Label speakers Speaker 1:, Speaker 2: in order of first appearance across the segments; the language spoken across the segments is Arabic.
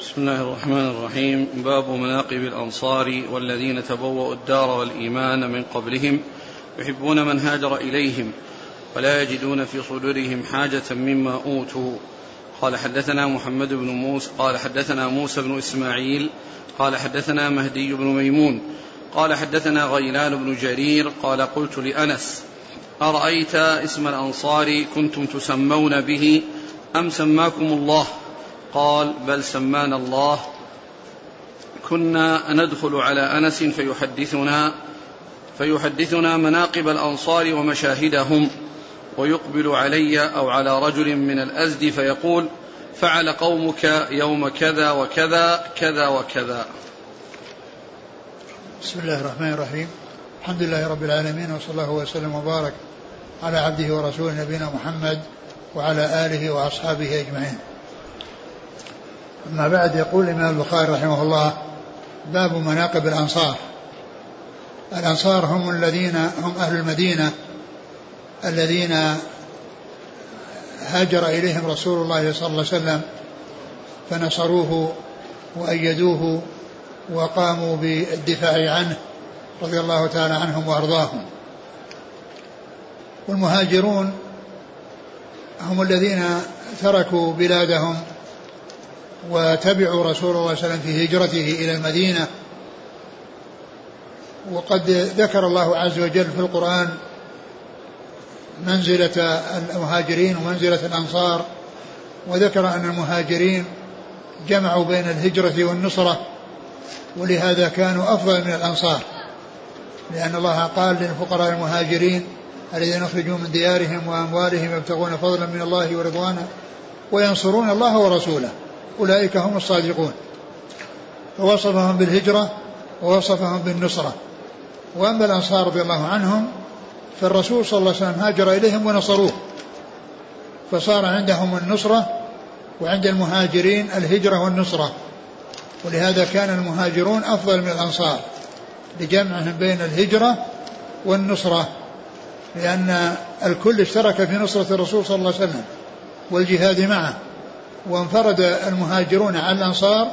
Speaker 1: بسم الله الرحمن الرحيم. باب مناقب الأنصار والذين تبوأوا الدار والإيمان من قبلهم يحبون من هاجر إليهم ولا يجدون في صدورهم حاجة مما أوتوا. قال حدثنا محمد بن موسى قال حدثنا موسى بن إسماعيل قال حدثنا مهدي بن ميمون قال حدثنا غيلان بن جرير قال قلت لأنس أرأيت اسم الأنصار كنتم تسمون به أم سماكم الله؟ قال بل سمانا الله. كنا ندخل على أنس فيحدثنا فيحدثنا مناقب الأنصار ومشاهدهم ويقبل علي أو على رجل من الأزد فيقول فعل قومك يوم كذا وكذا كذا وكذا.
Speaker 2: بسم الله الرحمن الرحيم. الحمد لله رب العالمين وصلى الله وسلم وبارك على عبده ورسوله نبينا محمد وعلى آله وأصحابه أجمعين. أما بعد يقول الإمام البخاري رحمه الله باب مناقب الأنصار. الأنصار هم الذين هم أهل المدينة الذين هاجر إليهم رسول الله صلى الله عليه وسلم فنصروه وأيدوه وقاموا بالدفاع عنه رضي الله تعالى عنهم وأرضاهم. والمهاجرون هم الذين تركوا بلادهم وتبعوا رسول الله صلى الله عليه وسلم في هجرته إلى المدينة. وقد ذكر الله عز وجل في القرآن منزلة المهاجرين ومنزلة الأنصار وذكر أن المهاجرين جمعوا بين الهجرة والنصرة ولهذا كانوا أفضل من الأنصار. لأن الله قال للفقراء المهاجرين الذين أخرجوا من ديارهم وأموالهم يبتغون فضلا من الله ورضوانا وينصرون الله ورسوله. أولئك هم الصادقون. فوصفهم بالهجرة ووصفهم بالنصرة. وأما الأنصار رضي الله عنهم فالرسول صلى الله عليه وسلم هاجر إليهم ونصروه. فصار عندهم النصرة وعند المهاجرين الهجرة والنصرة. ولهذا كان المهاجرون أفضل من الأنصار لجمعهم بين الهجرة والنصرة. لأن الكل اشترك في نصرة الرسول صلى الله عليه وسلم والجهاد معه. وانفرد المهاجرون على الأنصار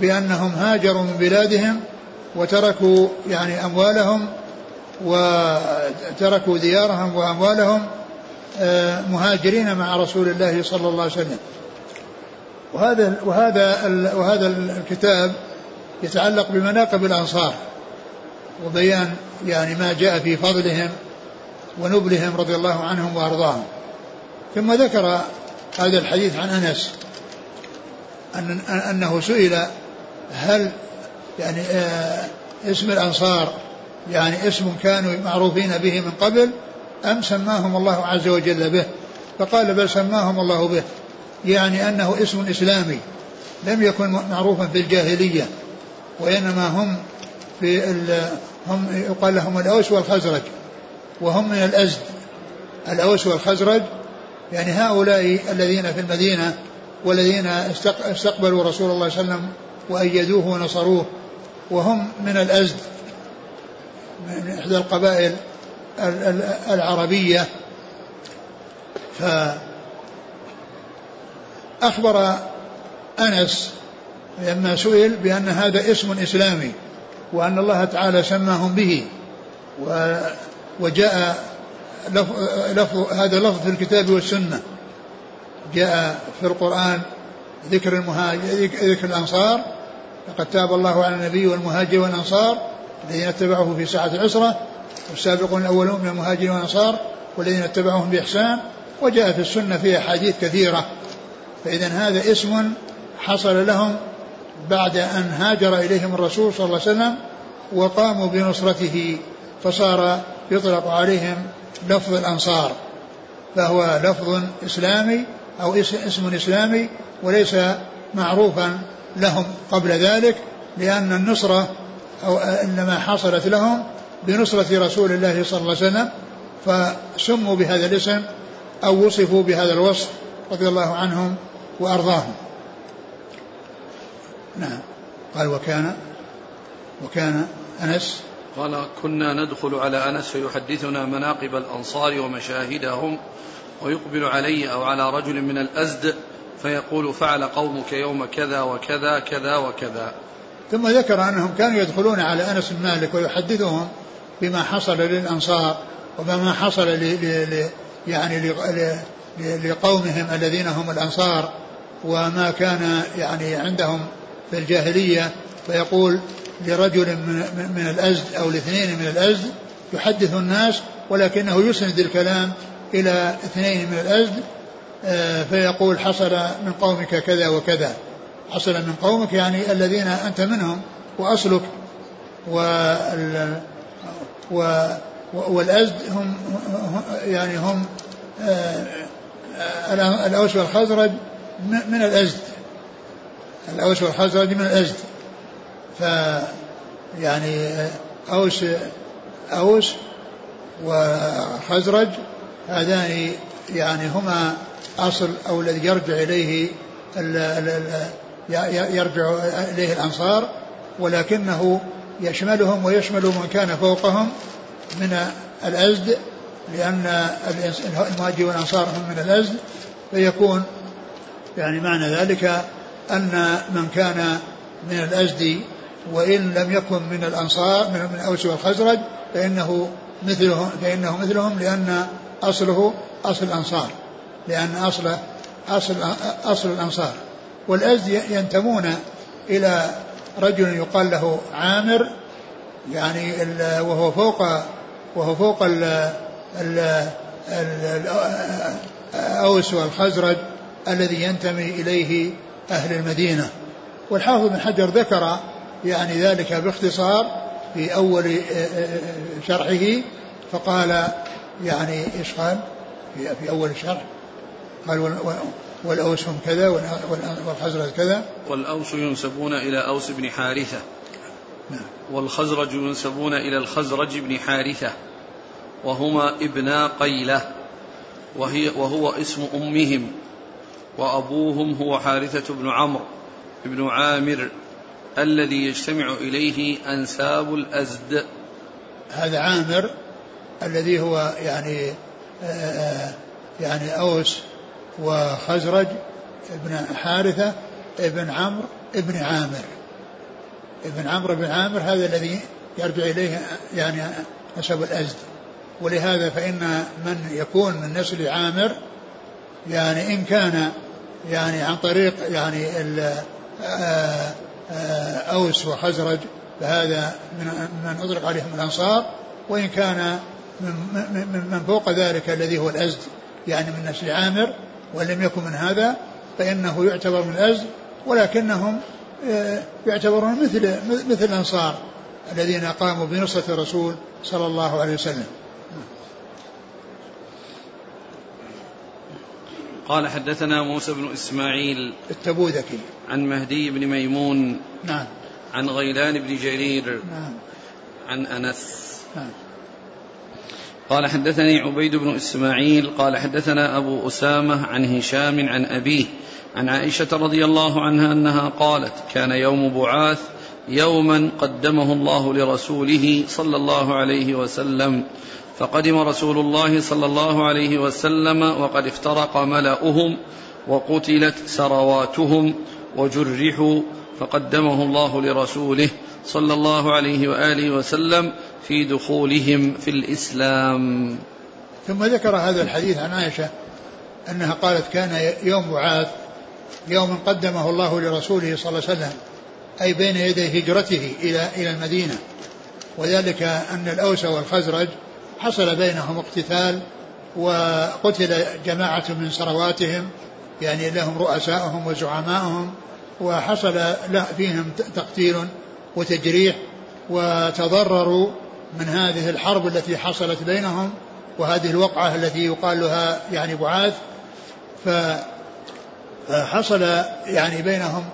Speaker 2: بأنهم هاجروا من بلادهم وتركوا يعني أموالهم وتركوا ديارهم وأموالهم آه، مهاجرين مع رسول الله صلى الله عليه وسلم. وهذا وهذا وهذا الكتاب يتعلق بمناقب الأنصار وبيان يعني ما جاء في فضلهم ونبلهم رضي الله عنهم وأرضاهم. ثم ذكر هذا الحديث عن أنس. أن أنه سئل هل يعني آه، اسم الأنصار يعني اسم كانوا معروفين به من قبل أم سماهم الله عز وجل به؟ فقال بل سماهم الله به يعني أنه اسم إسلامي لم يكن معروفا في الجاهلية وإنما هم في هم يقال لهم الأوس والخزرج وهم من الأزد. الأوس والخزرج يعني هؤلاء الذين في المدينة والذين استقبلوا رسول الله صلى الله عليه وسلم وأيدوه ونصروه وهم من الأزد من إحدى القبائل العربية. فأخبر أنس لما سئل بأن هذا اسم إسلامي وأن الله تعالى سماهم به وجاء لفظ, هذا لفظ في الكتاب والسنة. جاء في القرآن ذكر ذكر الأنصار لقد تاب الله على النبي والمهاجر والأنصار الذين اتبعوه في ساعة العسرة والسابقون الأولون من المهاجرين والأنصار والذين اتبعوهم بإحسان وجاء في السنة فيها أحاديث كثيرة. فإذا هذا اسم حصل لهم بعد أن هاجر إليهم الرسول صلى الله عليه وسلم وقاموا بنصرته فصار يطلق عليهم لفظ الأنصار فهو لفظ إسلامي أو اسم إسلامي وليس معروفا لهم قبل ذلك لأن النصرة أو إنما حصلت لهم بنصرة رسول الله صلى الله عليه وسلم فسموا بهذا الاسم أو وصفوا بهذا الوصف رضي الله عنهم وأرضاهم. نعم. قال وكان وكان أنس.
Speaker 1: قال كنا ندخل على أنس فيحدثنا مناقب الأنصار ومشاهدهم ويقبل علي أو على رجل من الأزد فيقول فعل قومك يوم كذا وكذا كذا وكذا.
Speaker 2: ثم ذكر أنهم كانوا يدخلون على أنس بن مالك ويحدثهم بما حصل للأنصار وبما حصل ل ل يعني لقومهم الذين هم الأنصار وما كان يعني عندهم في الجاهلية. فيقول لرجل من, من الأزد أو لاثنين من الأزد يحدث الناس ولكنه يسند الكلام إلى اثنين من الأزد آه، فيقول حصل من قومك كذا وكذا. حصل من قومك يعني الذين أنت منهم وأصلك وال والأزد هم يعني هم آه، الأوس والخزرج من الأزد الأوس والخزرج من الأزد ف يعني أوس أوس وخزرج هذان يعني هما أصل أو الذي يرجع إليه يرجع إليه الأنصار ولكنه يشملهم ويشمل من كان فوقهم من الأزد لأن المهاجر والأنصار هم من الأزد. فيكون يعني معنى ذلك أن من كان من الأزد وإن لم يكن من الأنصار من الأوس والخزرج فإنه مثلهم فإنه مثلهم لأن أصله أصل الأنصار لأن أصل أصل أصل الأنصار. والأزد ينتمون إلى رجل يقال له عامر يعني وهو فوق وهو فوق ال الأوس والخزرج الذي ينتمي إليه أهل المدينة. والحافظ بن حجر ذكر يعني ذلك باختصار في أول آه، آه، آه، شرحه فقال يعني إيش قال في, في أول الشرح قال والأوس هم كذا والخزرج كذا.
Speaker 1: والأوس ينسبون إلى أوس بن حارثة. نعم. والخزرج ينسبون إلى الخزرج بن حارثة وهما ابنا قيلة وهي وهو اسم أمهم وأبوهم هو حارثة بن عمرو بن عامر الذي يجتمع إليه أنساب الأزد.
Speaker 2: هذا عامر الذي هو يعني آه يعني أوس وخزرج ابن حارثة ابن عمرو ابن عامر. ابن عمرو بن عامر هذا الذي يرجع إليه يعني نسب الأزد. ولهذا فإن من يكون من نسل عامر يعني إن كان يعني عن طريق يعني آه، آه، أوس وخزرج فهذا من من أطلق عليهم الأنصار. وإن كان من, من فوق ذلك الذي هو الأزد يعني من نسل عامر وإن لم يكن من هذا فإنه يعتبر من الأزد ولكنهم آه، يعتبرون مثل مثل الأنصار الذين قاموا بنصرة الرسول صلى الله عليه وسلم.
Speaker 1: قال حدثنا موسى بن إسماعيل
Speaker 2: التبوذكي.
Speaker 1: عن مهدي بن ميمون
Speaker 2: نعم.
Speaker 1: عن غيلان بن جرير
Speaker 2: نعم.
Speaker 1: عن أنس.
Speaker 2: نعم.
Speaker 1: قال حدثني عبيد بن إسماعيل قال حدثنا أبو أسامة عن هشام عن أبيه عن عائشة رضي الله عنها أنها قالت كان يوم بعاث يوما قدمه الله لرسوله صلى الله عليه وسلم. فقدم رسول الله صلى الله عليه وسلم وقد افترق ملأهم وقتلت سرواتهم وجرحوا فقدمه الله لرسوله صلى الله عليه وآله وسلم في دخولهم في الإسلام.
Speaker 2: ثم ذكر هذا الحديث عن عائشة أنها قالت كان يوم بعاث يوم قدمه الله لرسوله صلى الله عليه وسلم أي بين يدي هجرته إلى إلى المدينة وذلك أن الأوس والخزرج حصل بينهم اقتتال وقتل جماعة من سرواتهم يعني لهم رؤساءهم وزعماءهم وحصل فيهم تقتيل وتجريح وتضرروا من هذه الحرب التي حصلت بينهم وهذه الوقعة التي يقال لها يعني بعاث فحصل يعني بينهم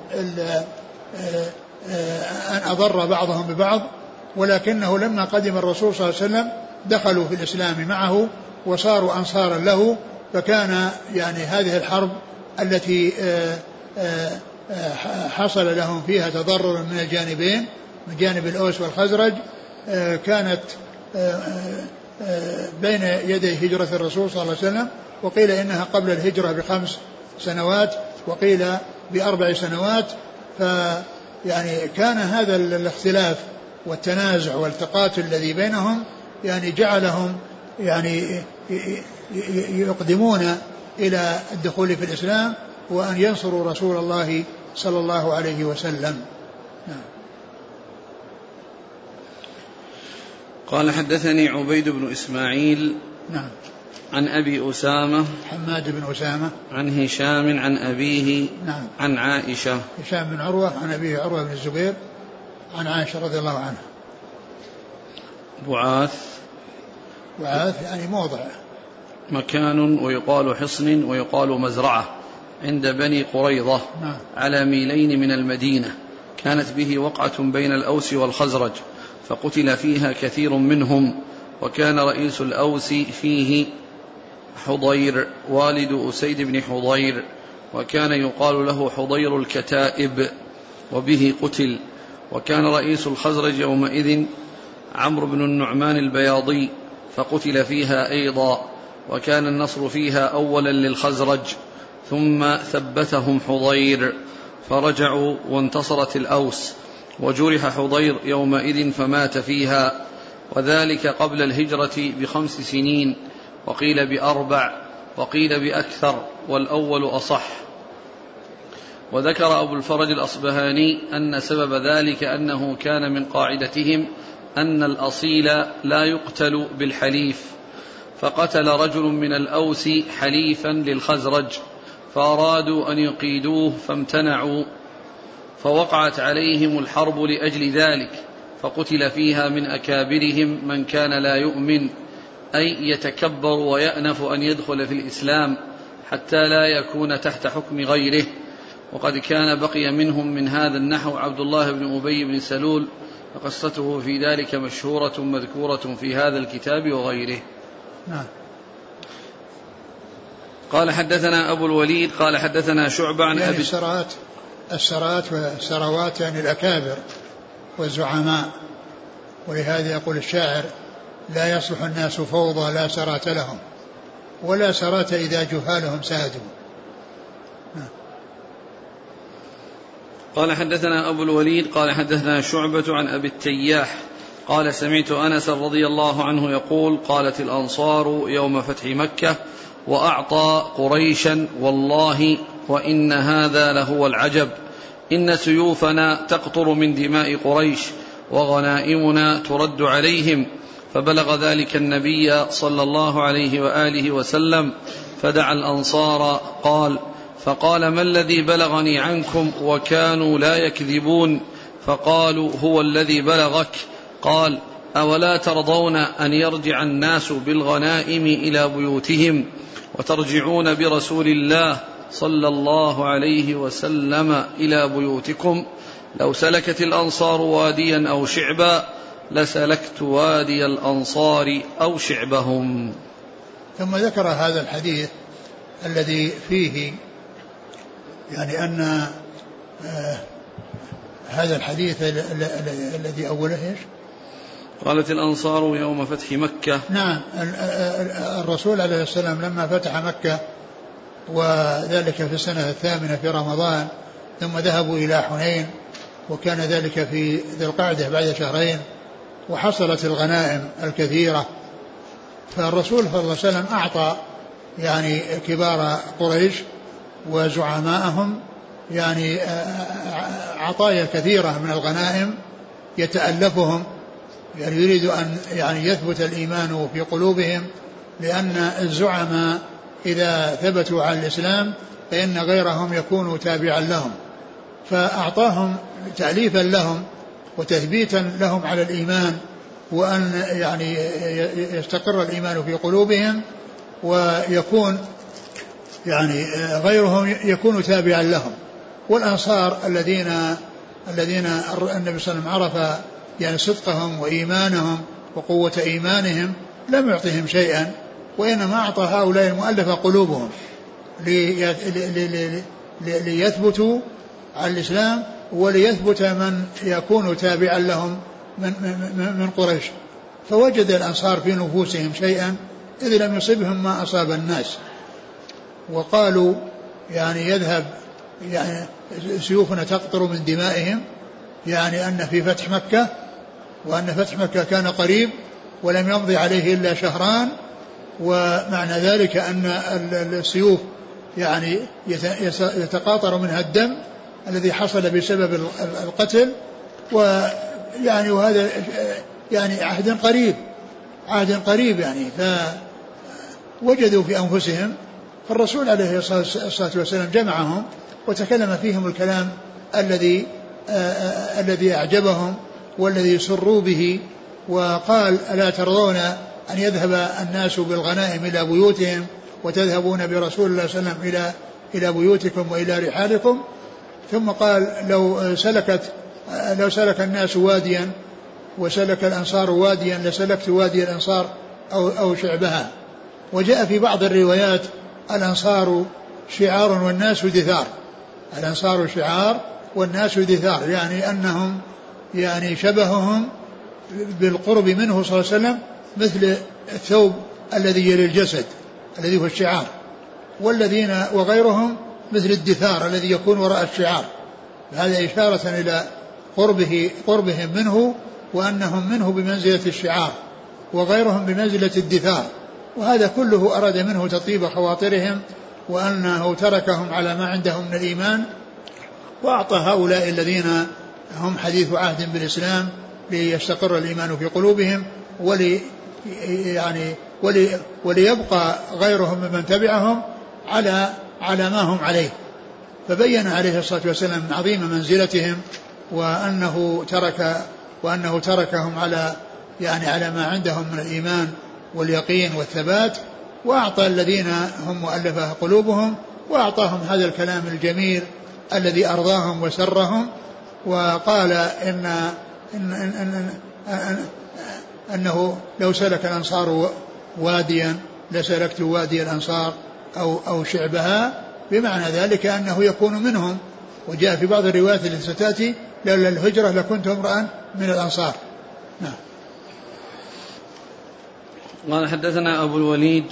Speaker 2: أن أضر بعضهم ببعض ولكنه لما قدم الرسول صلى الله عليه وسلم دخلوا في الإسلام معه وصاروا أنصارا له فكان يعني هذه الحرب التي آه، آه، آه، حصل لهم فيها تضرر من الجانبين من جانب الأوس والخزرج كانت بين يدي هجرة الرسول صلى الله عليه وسلم وقيل إنها قبل الهجرة بخمس سنوات وقيل بأربع سنوات. ف يعني كان هذا الاختلاف والتنازع والتقاتل الذي بينهم يعني جعلهم يعني يقدمون إلى الدخول في الإسلام وأن ينصروا رسول الله صلى الله عليه وسلم.
Speaker 1: قال حدثني عبيد بن إسماعيل
Speaker 2: نعم.
Speaker 1: عن أبي أسامة
Speaker 2: حماد بن أسامة.
Speaker 1: عن هشام عن أبيه
Speaker 2: نعم.
Speaker 1: عن عائشة.
Speaker 2: هشام بن عروة عن أبيه عروة بن الزبير عن عائشة رضي الله عنها.
Speaker 1: بعاث
Speaker 2: بعاث يعني موضع.
Speaker 1: مكان ويقال حصن ويقال مزرعة عند بني قريظة
Speaker 2: نعم.
Speaker 1: على ميلين من المدينة. كانت به وقعة بين الأوس والخزرج. فقتل فيها كثير منهم وكان رئيس الأوس فيه حضير والد أسيد بن حضير وكان يقال له حضير الكتائب وبه قتل. وكان رئيس الخزرج يومئذ عمرو بن النعمان البياضي فقتل فيها أيضا. وكان النصر فيها أولا للخزرج ثم ثبتهم حضير. فرجعوا وانتصرت الأوس. وجرح حضير يومئذ فمات فيها وذلك قبل الهجرة بخمس سنين وقيل بأربع وقيل بأكثر والأول أصح. وذكر أبو الفرج الأصبهاني أن سبب ذلك أنه كان من قاعدتهم أن الأصيل لا يقتل بالحليف فقتل رجل من الأوس حليفا للخزرج فأرادوا أن يقيدوه فامتنعوا. فوقعت عليهم الحرب لأجل ذلك فقتل فيها من أكابرهم من كان لا يؤمن أي يتكبر ويأنف أن يدخل في الإسلام حتى لا يكون تحت حكم غيره. وقد كان بقي منهم من هذا النحو عبد الله بن أبي بن سلول وقصته في ذلك مشهورة مذكورة في هذا الكتاب وغيره.
Speaker 2: نعم.
Speaker 1: قال حدثنا أبو الوليد قال حدثنا شعبة عن
Speaker 2: يعني
Speaker 1: أبي
Speaker 2: السرات السرات والسروات يعني الأكابر والزعماء. ولهذا يقول الشاعر لا يصلح الناس فوضى لا سرات لهم ولا سرات إذا جهالهم سادوا.
Speaker 1: قال حدثنا أبو الوليد قال حدثنا شعبة عن أبي التياح قال سمعت أنس رضي الله عنه يقول قالت الأنصار يوم فتح مكة وأعطى قريشا والله وإن هذا لهو العجب. إن سيوفنا تقطر من دماء قريش وغنائمنا ترد عليهم. فبلغ ذلك النبي صلى الله عليه وآله وسلم. فدعا الأنصار قال فقال ما الذي بلغني عنكم وكانوا لا يكذبون؟ فقالوا هو الذي بلغك. قال أولا ترضون أن يرجع الناس بالغنائم إلى بيوتهم وترجعون برسول الله صلى الله عليه وسلم إلى بيوتكم. لو سلكت الأنصار واديا أو شعبا لسلكت وادي الأنصار أو شعبهم.
Speaker 2: ثم ذكر هذا الحديث الذي فيه يعني أن آه هذا الحديث الذي أوله إيش؟
Speaker 1: قالت الأنصار يوم فتح مكة.
Speaker 2: نعم الرسول عليه السلام لما فتح مكة وذلك في السنة الثامنة في رمضان ثم ذهبوا إلى حنين وكان ذلك في ذي القعدة بعد شهرين وحصلت الغنائم الكثيرة. فالرسول صلى الله عليه وسلم أعطى يعني كبار قريش وزعمائهم يعني عطايا كثيرة من الغنائم يتألفهم يعني يريد أن يعني يثبت الإيمان في قلوبهم لأن الزعماء إذا ثبتوا على الإسلام فإن غيرهم يكون تابعا لهم فأعطاهم تأليفا لهم وتثبيتا لهم على الإيمان وأن يعني يستقر الإيمان في قلوبهم ويكون يعني غيرهم يكون تابعا لهم. والأنصار الذين الذين النبي صلى الله عليه وسلم عرف يعني صدقهم وإيمانهم وقوة إيمانهم لم يعطهم شيئا. وإنما أعطى هؤلاء المؤلفة قلوبهم ليثبتوا على الإسلام وليثبت من يكون تابعا لهم من, من, من قريش. فوجد الأنصار في نفوسهم شيئا إذ لم يصبهم ما أصاب الناس. وقالوا يعني يذهب يعني سيوفنا تقطر من دمائهم يعني أن في فتح مكة وأن فتح مكة كان قريب ولم يمضي عليه إلا شهران ومعنى ذلك أن السيوف يعني يتقاطر منها الدم الذي حصل بسبب القتل ويعني وهذا يعني عهد قريب عهد قريب يعني. فوجدوا في أنفسهم فالرسول عليه الصلاة والسلام جمعهم وتكلم فيهم الكلام الذي الذي أعجبهم والذي سروا به وقال ألا ترضون أن يذهب الناس بالغنائم إلى بيوتهم وتذهبون برسول الله صلى الله عليه وسلم إلى إلى بيوتكم وإلى رحالكم. ثم قال لو سلكت لو سلك الناس واديا وسلك الأنصار واديا لسلكت وادي الأنصار أو أو شعبها. وجاء في بعض الروايات الأنصار شعار والناس دثار. الأنصار شعار والناس دثار يعني أنهم يعني شبههم بالقرب منه صلى الله عليه وسلم مثل الثوب الذي يلي الجسد الذي هو الشعار. والذين وغيرهم مثل الدثار الذي يكون وراء الشعار. هذا إشارة إلى قربه قربهم منه وأنهم منه بمنزلة الشعار وغيرهم بمنزلة الدثار. وهذا كله أراد منه تطيب خواطرهم وأنه تركهم على ما عندهم من الإيمان. وأعطى هؤلاء الذين هم حديث عهد بالإسلام ليستقر الإيمان في قلوبهم ولي يعني ولي وليبقى غيرهم ممن تبعهم على على ما هم عليه. فبين عليه الصلاة والسلام عظيم منزلتهم وأنه ترك وأنه تركهم على يعني على ما عندهم من الإيمان واليقين والثبات وأعطى الذين هم مؤلفة قلوبهم وأعطاهم هذا الكلام الجميل الذي أرضاهم وسرهم وقال إن, إن, إن, إن, إن أنه لو سلك الأنصار واديا لسلكت وادي الأنصار أو أو شعبها بمعنى ذلك أنه يكون منهم. وجاء في بعض الروايات التي ستأتي لولا الهجرة لكنت امرأ من الأنصار. نعم.
Speaker 1: قال حدثنا أبو الوليد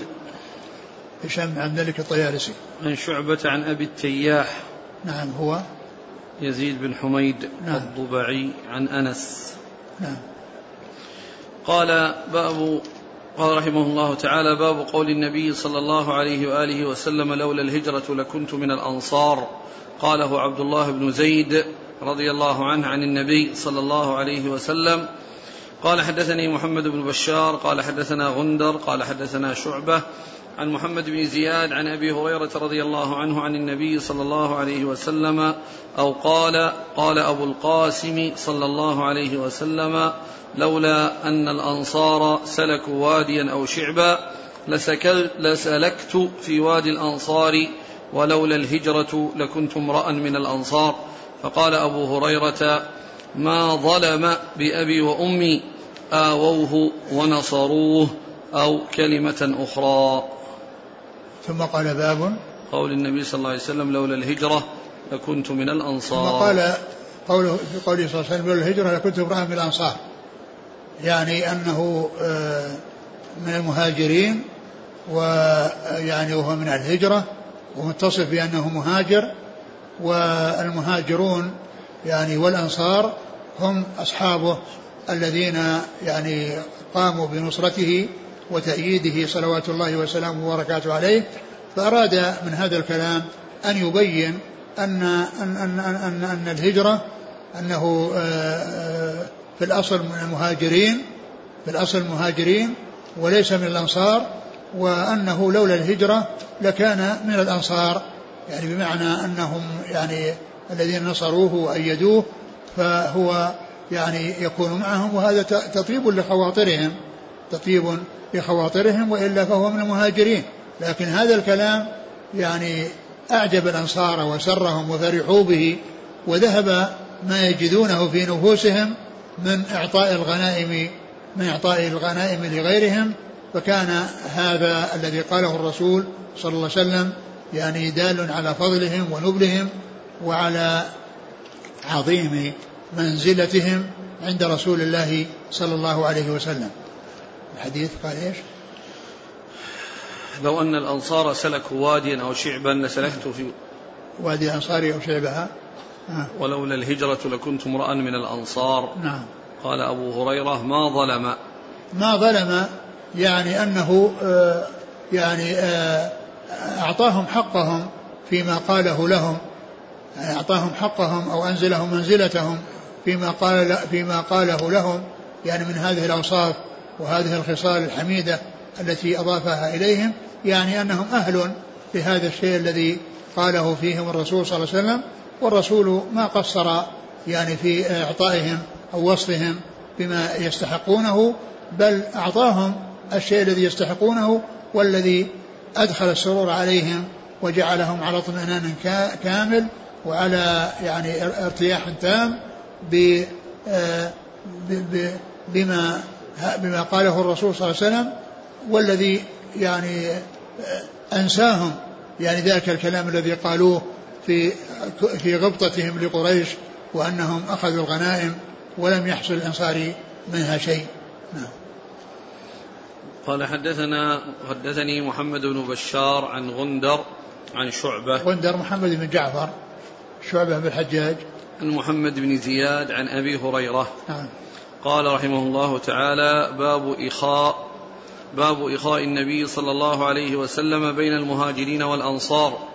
Speaker 2: هشام بن عبد الملك الطيارسي.
Speaker 1: عن شعبة عن أبي التياح
Speaker 2: نعم هو.
Speaker 1: يزيد بن حميد نعم. الضبعي عن أنس.
Speaker 2: نعم.
Speaker 1: قال باب قال رحمه الله تعالى باب قول النبي صلى الله عليه وآله وسلم لولا الهجرة لكنت من الأنصار. قاله عبد الله بن زيد رضي الله عنه عن النبي صلى الله عليه وسلم قال حدثني محمد بن بشار قال حدثنا غندر قال حدثنا شعبة عن محمد بن زياد عن أبي هريرة رضي الله عنه عن النبي صلى الله عليه وسلم أو قال قال أبو القاسم صلى الله عليه وسلم لولا أن الأنصار سلكوا واديا أو شعبا لسلكت في وادي الأنصار ولولا الهجرة لكنت امرأ من الأنصار. فقال أبو هريرة ما ظلم بأبي وأمي آووه ونصروه أو كلمة أخرى.
Speaker 2: ثم قال باب
Speaker 1: قول النبي صلى الله عليه وسلم لولا الهجرة لكنت من الأنصار.
Speaker 2: ثم قال قوله في قوله صلى الله عليه وسلم لولا الهجرة لكنت امرأ من الأنصار. يعني أنه آه، من المهاجرين ويعني وهو من الهجرة ومتصف بأنه مهاجر والمهاجرون يعني والأنصار هم أصحابه الذين يعني قاموا بنصرته وتأييده صلوات الله وسلامه وبركاته عليه. فأراد من هذا الكلام أن يبين أن أن أن أن, أن الهجرة أنه آه، آه، في الأصل من المهاجرين في الأصل مهاجرين وليس من الأنصار وأنه لولا الهجرة لكان من الأنصار. يعني بمعنى أنهم يعني الذين نصروه وأيدوه فهو يعني يكون معهم وهذا تطيب لخواطرهم تطيب بخواطرهم وإلا فهو من المهاجرين. لكن هذا الكلام يعني أعجب الأنصار وسرهم وفرحوا به وذهب ما يجدونه في نفوسهم من إعطاء الغنائم من إعطاء الغنائم لغيرهم فكان هذا الذي قاله الرسول صلى الله عليه وسلم يعني دال على فضلهم ونبلهم وعلى عظيم منزلتهم عند رسول الله صلى الله عليه وسلم الحديث قال إيش؟
Speaker 1: لو أن الأنصار سلكوا واديا أو شعبا لسلكت في
Speaker 2: وادي الأنصار أو شعبها
Speaker 1: آه. ولولا الهجرة لكنت امرأ من الأنصار.
Speaker 2: نعم.
Speaker 1: قال أبو هريرة ما ظلم.
Speaker 2: ما ظلم يعني أنه آه يعني آه أعطاهم حقهم فيما قاله لهم أعطاهم حقهم أو أنزلهم منزلتهم فيما قال فيما قاله لهم يعني من هذه الأوصاف وهذه الخصال الحميدة التي أضافها إليهم يعني أنهم أهل لهذا الشيء الذي قاله فيهم الرسول صلى الله عليه وسلم. والرسول ما قصر يعني في إعطائهم أو وصفهم بما يستحقونه بل أعطاهم الشيء الذي يستحقونه والذي أدخل السرور عليهم وجعلهم على اطمئنان كامل وعلى يعني ارتياح تام آه، بما بما قاله الرسول صلى الله عليه وسلم والذي يعني أنساهم يعني ذاك الكلام الذي قالوه في في غبطتهم لقريش وأنهم أخذوا الغنائم ولم يحصل الأنصار منها شيء. نعم.
Speaker 1: قال حدثنا حدثني محمد بن بشار عن غندر عن شعبة.
Speaker 2: غندر محمد بن جعفر شعبة بن الحجاج.
Speaker 1: عن محمد بن زياد عن أبي هريرة. نعم. قال رحمه الله تعالى باب إخاء باب إخاء النبي صلى الله عليه وسلم بين المهاجرين والأنصار.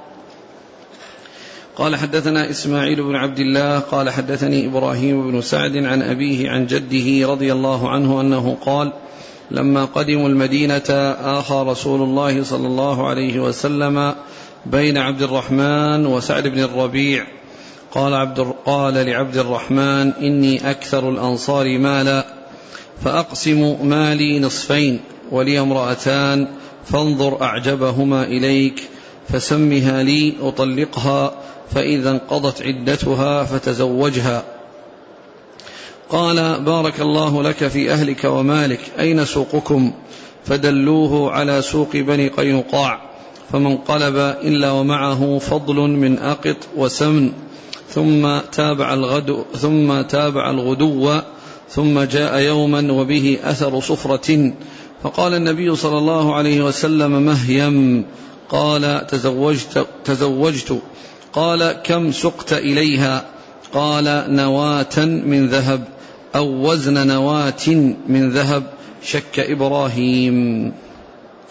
Speaker 1: قال حدثنا إسماعيل بن عبد الله قال حدثني إبراهيم بن سعد عن أبيه عن جده رضي الله عنه أنه قال لما قدموا المدينة آخى رسول الله صلى الله عليه وسلم بين عبد الرحمن وسعد بن الربيع. قال عبد قال لعبد الرحمن إني أكثر الأنصار مالا فأقسم مالي نصفين ولي امرأتان فانظر أعجبهما إليك فسمها لي أطلقها فإذا انقضت عدتها فتزوجها. قال بارك الله لك في أهلك ومالك. أين سوقكم؟ فدلوه على سوق بني قينقاع. فما انقلب إلا ومعه فضل من أقط وسمن. ثم تابع الغدو ثم تابع الغدو. ثم جاء يوما وبه أثر صفرة. فقال النبي صلى الله عليه وسلم مهيم. قال تزوجت تزوجت. قال كم سقت إليها؟ قال نواة من ذهب أو وزن نواة من ذهب شك إبراهيم.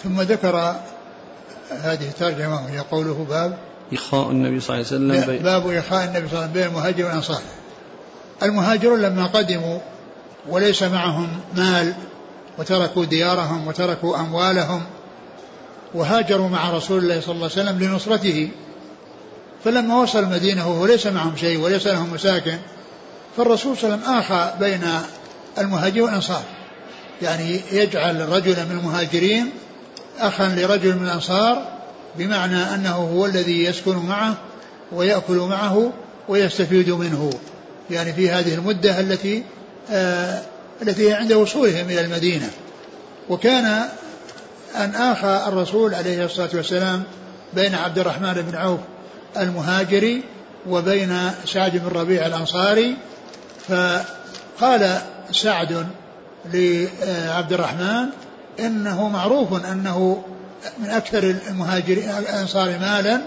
Speaker 2: ثم ذكر هذه الترجمة وهي قوله باب.
Speaker 1: إخاء النبي صلى الله عليه وسلم
Speaker 2: بين باب إخاء النبي صلى الله عليه وسلم بين المهاجر والأنصار. المهاجرون لما قدموا وليس معهم مال وتركوا ديارهم وتركوا أموالهم وهاجروا مع رسول الله صلى الله عليه وسلم لنصرته. فلما وصل المدينة وهو ليس معهم شيء وليس لهم مساكن فالرسول صلى الله عليه وسلم آخى بين المهاجرين والأنصار. يعني يجعل رجلا من المهاجرين أخا لرجل من الأنصار بمعنى أنه هو الذي يسكن معه ويأكل معه ويستفيد منه. يعني في هذه المدة التي آه التي هي عند وصولهم إلى المدينة. وكان أن آخى الرسول عليه الصلاة والسلام بين عبد الرحمن بن عوف المهاجري وبين سعد بن ربيع الأنصاري فقال سعد لعبد الرحمن إنه معروف أنه من أكثر المهاجرين الأنصار مالا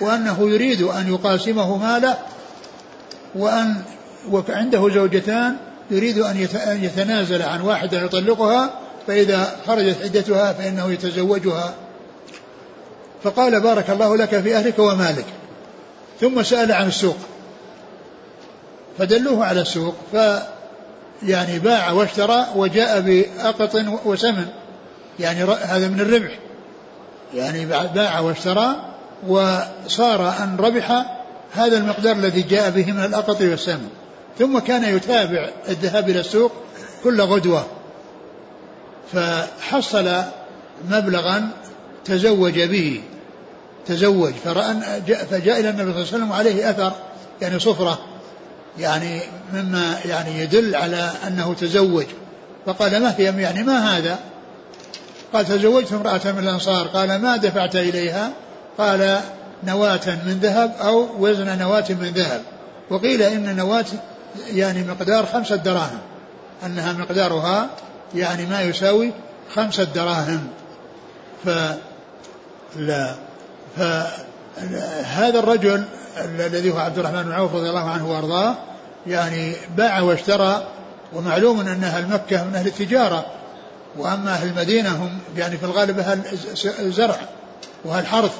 Speaker 2: وأنه يريد أن يقاسمه ماله وأن وعنده زوجتان يريد أن يتنازل عن واحدة يطلقها فإذا خرجت عدتها فإنه يتزوجها. فقال بارك الله لك في أهلك ومالك. ثم سأل عن السوق. فدلوه على السوق ف يعني باع واشترى وجاء بأقط وسمن يعني هذا من الربح. يعني باع واشترى وصار أن ربح هذا المقدار الذي جاء به من الأقط والسمن. ثم كان يتابع الذهاب إلى السوق كل غدوة. فحصل مبلغا تزوج به. تزوج فرأى فجاء إلى النبي صلى الله عليه وسلم عليه أثر يعني صفرة يعني مما يعني يدل على أنه تزوج. فقال ما هي يعني ما هذا؟ قال تزوجت امرأة من الأنصار. قال ما دفعت إليها؟ قال نواة من ذهب أو وزن نواة من ذهب. وقيل إن نواة يعني مقدار خمسة دراهم. أنها مقدارها يعني ما يساوي خمسة دراهم. ف لا. فهذا الرجل الذي هو عبد الرحمن بن عوف رضي الله عنه وأرضاه يعني باع واشترى ومعلوم أن أهل مكة من أهل التجارة وأما أهل المدينة هم يعني في الغالب أهل زرع وأهل حرث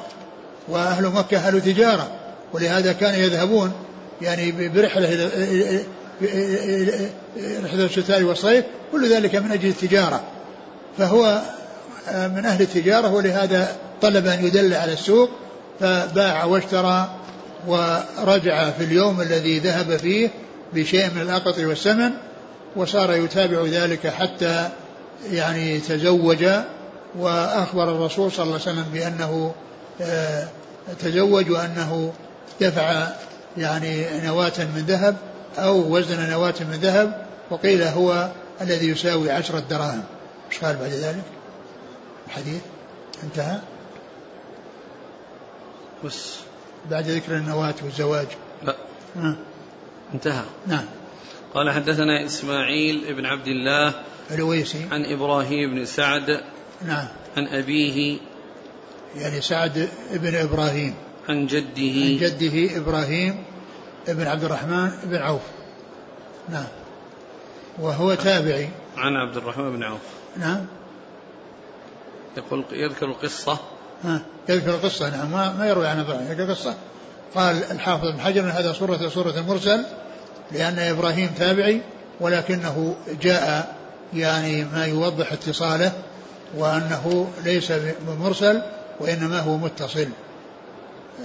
Speaker 2: وأهل مكة أهل تجارة ولهذا كانوا يذهبون يعني برحلة إلى رحلة الشتاء والصيف كل ذلك من أجل التجارة. فهو من أهل التجارة ولهذا طلب أن يدل على السوق فباع واشترى ورجع في اليوم الذي ذهب فيه بشيء من الأقط والسمن وصار يتابع ذلك حتى يعني تزوج وأخبر الرسول صلى الله عليه وسلم بأنه آه، تزوج وأنه دفع يعني نواة من ذهب أو وزن نواة من ذهب وقيل هو الذي يساوي عشرة دراهم. إيش قال بعد ذلك؟ الحديث انتهى.
Speaker 1: بس.
Speaker 2: بعد ذكر النواة والزواج.
Speaker 1: لا. آه. انتهى.
Speaker 2: نعم.
Speaker 1: قال حدثنا إسماعيل بن عبد الله
Speaker 2: الويسي
Speaker 1: عن إبراهيم بن سعد
Speaker 2: نعم.
Speaker 1: عن أبيه
Speaker 2: يعني سعد بن إبراهيم.
Speaker 1: عن جده.
Speaker 2: عن جده إبراهيم بن عبد الرحمن بن عوف. نعم. وهو تابعي.
Speaker 1: عن عبد الرحمن بن عوف.
Speaker 2: نعم.
Speaker 1: يقول يذكر القصة.
Speaker 2: ها يذكر القصة؟ نعم ما, ما يروي عنها ضعيف يذكر القصة؟ قال الحافظ بن حجر هذا صورة صورة المرسل لأن إبراهيم تابعي ولكنه جاء يعني ما يوضح اتصاله وأنه ليس بمرسل وإنما هو متصل.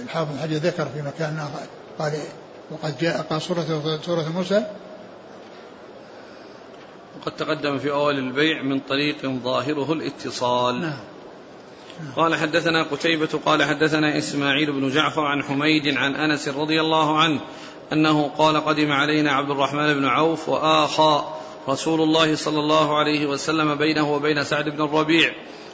Speaker 2: الحافظ حجر ذكر في مكان آخر قال وقد جاء قال صورة صورة المرسل.
Speaker 1: وقد تقدم في أول البيع من طريق ظاهره الاتصال.
Speaker 2: نعم.
Speaker 1: قال حدثنا قتيبة قال حدثنا إسماعيل بن جعفر عن حميد عن أنس رضي الله عنه أنه قال قدم علينا عبد الرحمن بن عوف وآخى رسول الله صلى الله عليه وسلم بينه وبين سعد بن الربيع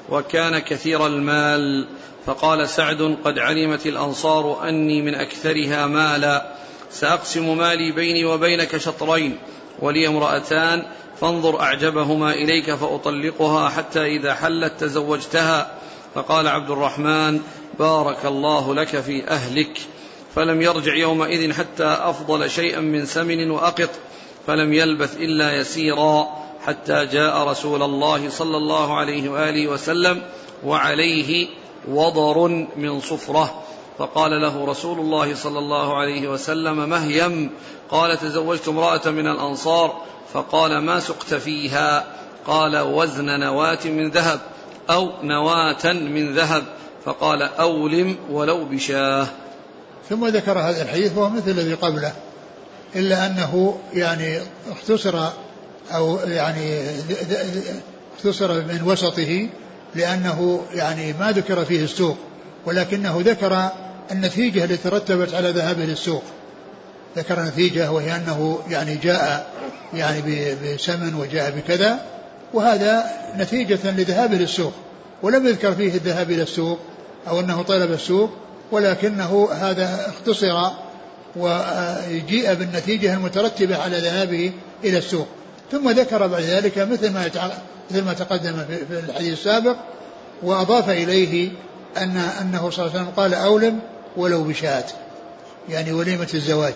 Speaker 1: وكان كثير المال فقال سعد قد علمت الأنصار أني من أكثرها مالا سأقسم مالي بيني وبينك شطرين ولي امرأتان فانظر أعجبهما إليك فأطلقها حتى إذا حلت تزوجتها. فقال عبد الرحمن بارك الله لك في أهلك. فلم يرجع يومئذ حتى أفضل شيئا من سمن وأقط. فلم يلبث إلا يسيرا حتى جاء رسول الله صلى الله عليه وآله وسلم وعليه وضر من صفرة. فقال له رسول الله صلى الله عليه وسلم مهيم. قال تزوجت امرأة من الأنصار. فقال ما سقت فيها. قال وزن نواة من ذهب. أو نواة من ذهب فقال أولم ولو بشاه.
Speaker 2: ثم ذكر هذا الحديث وهو مثل الذي قبله إلا أنه يعني اختصر أو يعني اختصر من وسطه لأنه يعني ما ذكر فيه السوق ولكنه ذكر النتيجة التي ترتبت على ذهابه للسوق. ذكر نتيجة وهي أنه يعني جاء يعني بسمن وجاء بكذا وهذا نتيجة لذهابه للسوق ولم يذكر فيه الذهاب إلى السوق أو أنه طلب السوق ولكنه هذا اختصر وجيء بالنتيجة المترتبة على ذهابه إلى السوق. ثم ذكر بعد ذلك مثل ما مثل ما تقدم في الحديث السابق وأضاف إليه أن أنه صلى الله عليه وسلم قال أولم ولو بشاة يعني وليمة الزواج.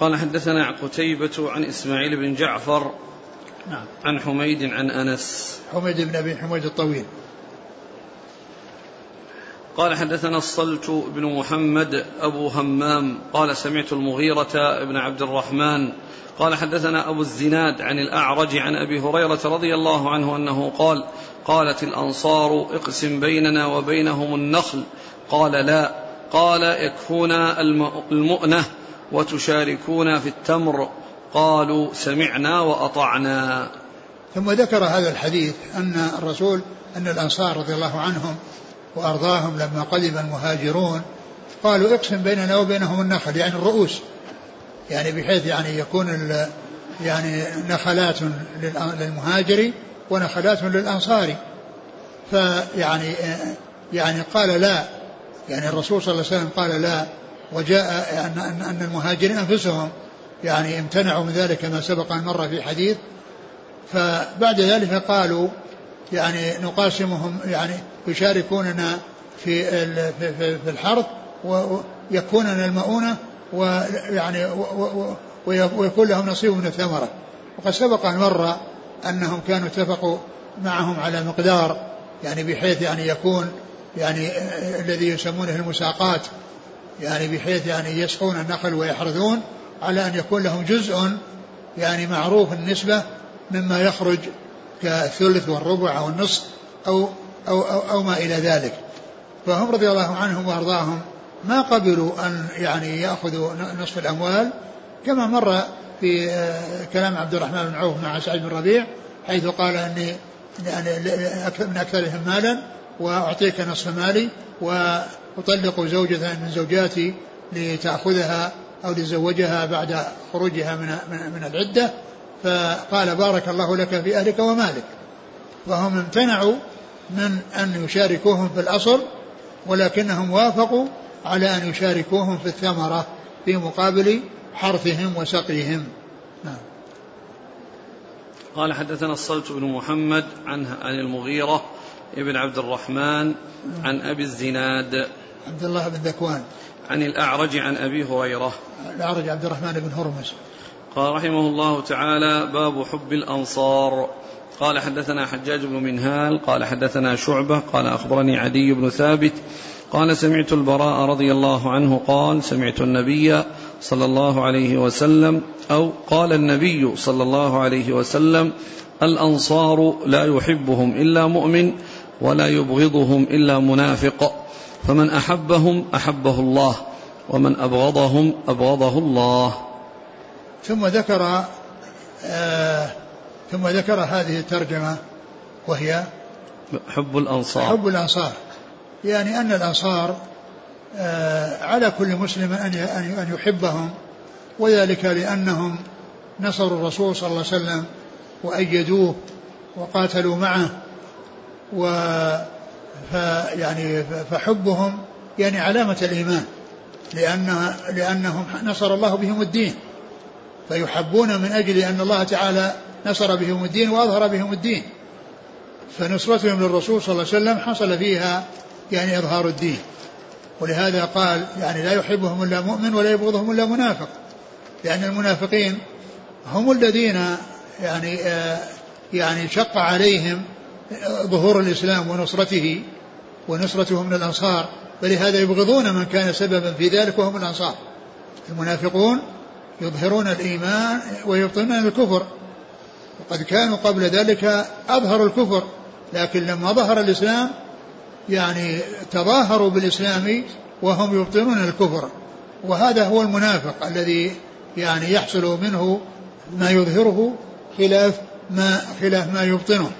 Speaker 1: قال حدثنا قتيبة عن إسماعيل بن جعفر
Speaker 2: نعم.
Speaker 1: عن حميد عن أنس.
Speaker 2: حميد بن أبي حميد الطويل.
Speaker 1: قال حدثنا الصلت بن محمد أبو همام. قال سمعت المغيرة بن عبد الرحمن. قال حدثنا أبو الزناد عن الأعرج عن أبي هريرة رضي الله عنه أنه قال قالت الأنصار اقسم بيننا وبينهم النخل. قال لا. قال يكفونا المؤنة. وتشاركونا في التمر. قالوا سمعنا وأطعنا.
Speaker 2: ثم ذكر هذا الحديث أن الرسول أن الأنصار رضي الله عنهم وأرضاهم لما قدم المهاجرون قالوا اقسم بيننا وبينهم النخل يعني الرؤوس. يعني بحيث يعني يكون يعني نخلات للمهاجر ونخلات للأنصار. فيعني يعني قال لا. يعني الرسول صلى الله عليه وسلم قال لا. وجاء أن, أن المهاجرين أنفسهم يعني امتنعوا من ذلك كما سبق أن مر في حديث. فبعد ذلك قالوا يعني نقاسمهم يعني يشاركوننا في في الحرث ويكونون المؤونة ويعني ويكون لهم نصيب من الثمرة. وقد سبق أن مر أنهم كانوا اتفقوا معهم على مقدار يعني بحيث يعني يكون يعني الذي يسمونه المساقات يعني بحيث يعني يسقون النخل ويحرثون على أن يكون لهم جزء يعني معروف النسبة مما يخرج كالثلث والربع أو النصف أو أو, أو, أو ما إلى ذلك. فهم رضي الله عنهم وأرضاهم ما قبلوا أن يعني يأخذوا نصف الأموال كما مر في آه، كلام عبد الرحمن بن عوف مع سعيد بن ربيع حيث قال أني يعني من أكثرهم مالا وأعطيك نصف مالي وأطلق زوجة من زوجاتي لتأخذها أو لتزوجها بعد خروجها من من العدة فقال بارك الله لك في أهلك ومالك. وهم امتنعوا من أن يشاركوهم في الأصل ولكنهم وافقوا على أن يشاركوهم في الثمرة في مقابل حرثهم وسقيهم. نعم.
Speaker 1: قال حدثنا الصلت بن محمد عن المغيرة ابن عبد الرحمن عن أبي الزناد.
Speaker 2: عبد الله بن ذكوان.
Speaker 1: عن الأعرج عن أبي هريرة.
Speaker 2: الأعرج عبد الرحمن بن هرمز.
Speaker 1: قال رحمه الله تعالى باب حب الأنصار. قال حدثنا حجاج بن منهال قال حدثنا شعبة قال أخبرني عدي بن ثابت قال سمعت البراء رضي الله عنه قال سمعت النبي صلى الله عليه وسلم أو قال النبي صلى الله عليه وسلم الأنصار لا يحبهم إلا مؤمن ولا يبغضهم إلا منافق. فمن أحبهم أحبه الله ومن أبغضهم أبغضه الله.
Speaker 2: ثم ذكر آه ثم ذكر هذه الترجمة وهي
Speaker 1: حب الأنصار.
Speaker 2: حب الأنصار. يعني أن الأنصار آه على كل مسلم أن أن يحبهم وذلك لأنهم نصروا الرسول صلى الله عليه وسلم وأيدوه وقاتلوا معه و فيعني فحبهم يعني علامة الإيمان لأن لأنهم نصر الله بهم الدين فيحبون من أجل أن الله تعالى نصر بهم الدين وأظهر بهم الدين. فنصرتهم للرسول صلى الله عليه وسلم حصل فيها يعني إظهار الدين. ولهذا قال يعني لا يحبهم إلا مؤمن ولا يبغضهم إلا منافق لأن المنافقين هم الذين يعني آه يعني شق عليهم ظهور الإسلام ونصرته ونصرته من الأنصار فلهذا يبغضون من كان سببا في ذلك وهم الأنصار. المنافقون يظهرون الإيمان ويبطنون الكفر. وقد كانوا قبل ذلك أظهروا الكفر لكن لما ظهر الإسلام يعني تظاهروا بالإسلام وهم يبطنون الكفر. وهذا هو المنافق الذي يعني يحصل منه ما يظهره خلاف ما خلاف ما يبطنه.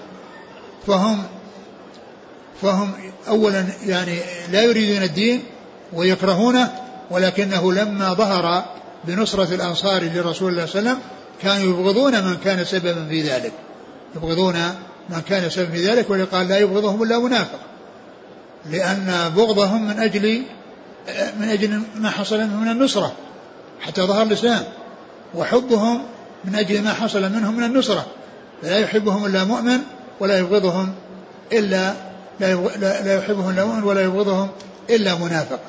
Speaker 2: فهم فهم اولا يعني لا يريدون الدين ويكرهونه ولكنه لما ظهر بنصرة الأنصار لرسول الله صلى الله عليه وسلم كانوا يبغضون من كان سببا في ذلك. يبغضون من كان سببا في ذلك ولقال لا يبغضهم إلا منافق. لأن بغضهم من أجل من أجل ما حصل منهم من النصرة حتى ظهر الإسلام. وحبهم من أجل ما حصل منهم من النصرة. لا يحبهم إلا مؤمن ولا يبغضهم إلا لا, لا يحبهم إلا مؤمن ولا يبغضهم إلا منافق.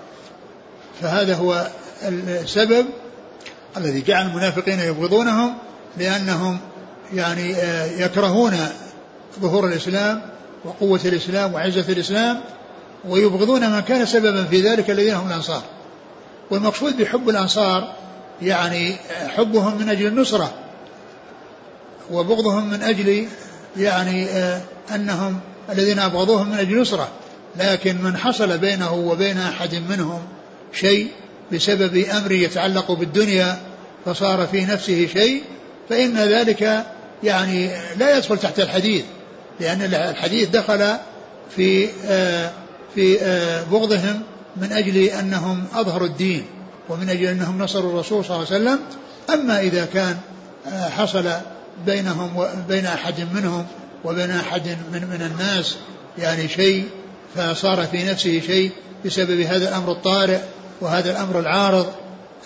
Speaker 2: فهذا هو السبب الذي جعل المنافقين يبغضونهم لأنهم يعني آه، يكرهون ظهور الإسلام وقوة الإسلام وعزة الإسلام ويبغضون من كان سببا في ذلك الذين هم الأنصار. والمقصود بحب الأنصار يعني حبهم من أجل النصرة وبغضهم من أجل يعني آه، أنهم الذين أبغضوهم من أجل نصرة لكن من حصل بينه وبين أحد منهم شيء بسبب أمر يتعلق بالدنيا فصار في نفسه شيء فإن ذلك يعني لا يدخل تحت الحديث لأن الحديث دخل في آه، في آه، بغضهم من أجل أنهم أظهروا الدين ومن أجل أنهم نصروا الرسول صلى الله عليه وسلم. أما إذا كان حصل بينهم وبين أحد منهم وبين أحد من, من الناس يعني شيء فصار في نفسه شيء بسبب هذا الأمر الطارئ وهذا الأمر العارض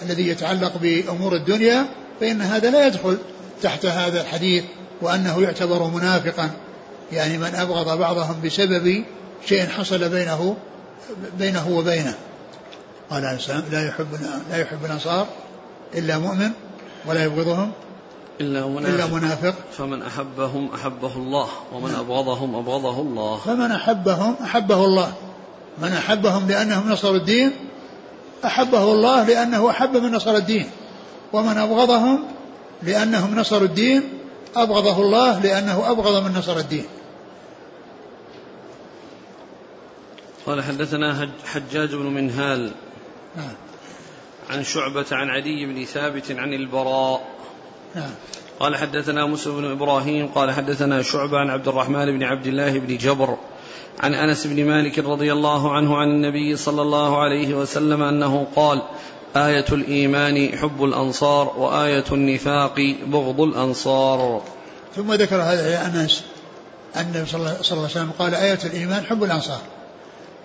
Speaker 2: الذي يتعلق بأمور الدنيا فإن هذا لا يدخل تحت هذا الحديث وأنه يعتبر منافقا. يعني من أبغض بعضهم بسبب شيء حصل بينه بينه وبينه. قال عليه السلام لا يحب لا يحب الأنصار إلا مؤمن ولا يبغضهم
Speaker 1: إلا منافق,
Speaker 2: إلا منافق.
Speaker 1: فمن أحبهم أحبه الله ومن نعم. أبغضهم أبغضه الله.
Speaker 2: فمن أحبهم أحبه الله. من أحبهم لأنهم نصروا الدين أحبه الله لأنه أحب من نصر الدين. ومن أبغضهم لأنهم نصروا الدين أبغضه الله لأنه أبغض من نصر الدين.
Speaker 1: قال حدثنا حجاج بن منهال نعم. عن شعبة عن عدي بن ثابت عن البراء نعم. قال حدثنا موسى بن إبراهيم قال حدثنا شعبة عن عبد الرحمن بن عبد الله بن جبر عن أنس بن مالك رضي الله عنه عن النبي صلى الله عليه وسلم أنه قال آية الإيمان حب الأنصار وآية النفاق بغض الأنصار.
Speaker 2: ثم ذكر هذا يا أنس أن النبي صلى الله عليه وسلم قال آية الإيمان حب الأنصار.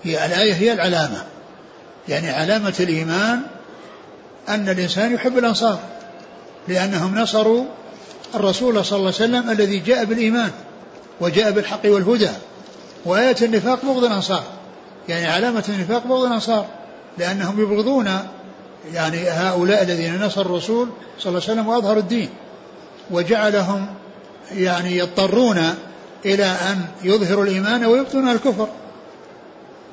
Speaker 2: هي الآية هي العلامة. يعني علامة الإيمان أن الإنسان يحب الأنصار. لأنهم نصروا الرسول صلى الله عليه وسلم الذي جاء بالإيمان وجاء بالحق والهدى. وآية النفاق بغض الأنصار. يعني علامة النفاق بغض الأنصار. لأنهم يبغضون يعني هؤلاء الذين نصروا الرسول صلى الله عليه وسلم وأظهروا الدين. وجعلهم يعني يضطرون إلى أن يظهروا الإيمان ويبطنوا الكفر.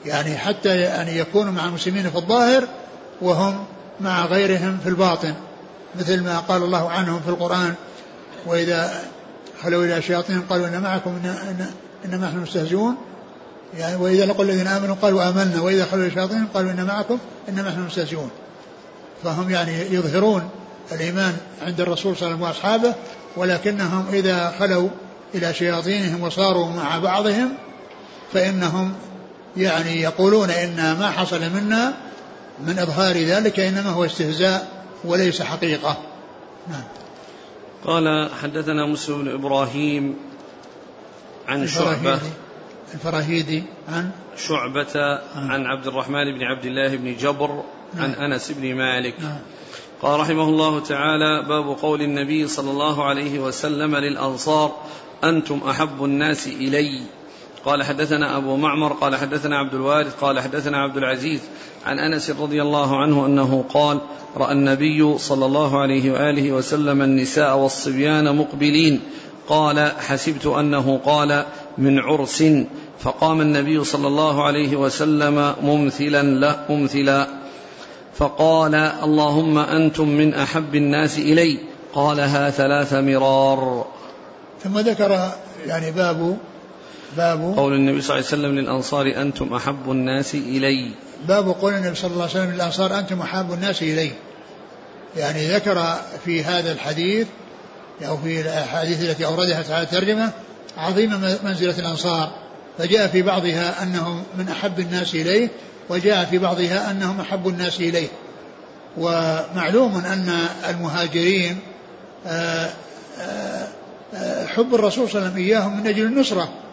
Speaker 2: يعني حتى يعني يكونوا مع المسلمين في الظاهر وهم مع غيرهم في الباطن. مثل ما قال الله عنهم في القرآن وإذا خلوا إلى شياطين قالوا إن معكم إن, إن إنما نحن مستهزئون. يعني وإذا لقوا الذين آمنوا قالوا آمنا وإذا خلوا إلى شياطين قالوا إن معكم إنما نحن مستهزئون. فهم يعني يظهرون الإيمان عند الرسول صلى الله عليه وسلم وأصحابه ولكنهم إذا خلوا إلى شياطينهم وصاروا مع بعضهم فإنهم يعني يقولون إن ما حصل منا من إظهار ذلك إنما هو استهزاء وليس حقيقة. نعم.
Speaker 1: قال حدثنا مسلم بن إبراهيم عن شعبة.
Speaker 2: الفراهيدي عن؟
Speaker 1: شعبة عن عبد الرحمن بن عبد الله بن جبر عن نعم. أنس بن مالك. نعم. قال رحمه الله تعالى باب قول النبي صلى الله عليه وسلم للأنصار أنتم أحب الناس إلي. قال حدثنا أبو معمر قال حدثنا عبد الوارث قال حدثنا عبد العزيز عن أنس رضي الله عنه أنه قال رأى النبي صلى الله عليه وآله وسلم النساء والصبيان مقبلين. قال حسبت أنه قال من عرس فقام النبي صلى الله عليه وسلم ممثلا له ممثلا. فقال اللهم أنتم من أحب الناس إلي. قالها ثلاث مرار.
Speaker 2: ثم ذكر يعني باب باب
Speaker 1: قول النبي صلى الله عليه وسلم للأنصار أنتم أحب الناس إلي.
Speaker 2: باب قول النبي صلى الله عليه وسلم للأنصار أنتم أحب الناس إلي. يعني ذكر في هذا الحديث أو في الأحاديث التي أوردها تعالى الترجمة عظيم منزلة الأنصار. فجاء في بعضها أنهم من أحب الناس إليه وجاء في بعضها أنهم أحب الناس إليه. ومعلوم أن المهاجرين آه، آه، آه، حب الرسول صلى الله عليه وسلم إياهم من أجل النصرة.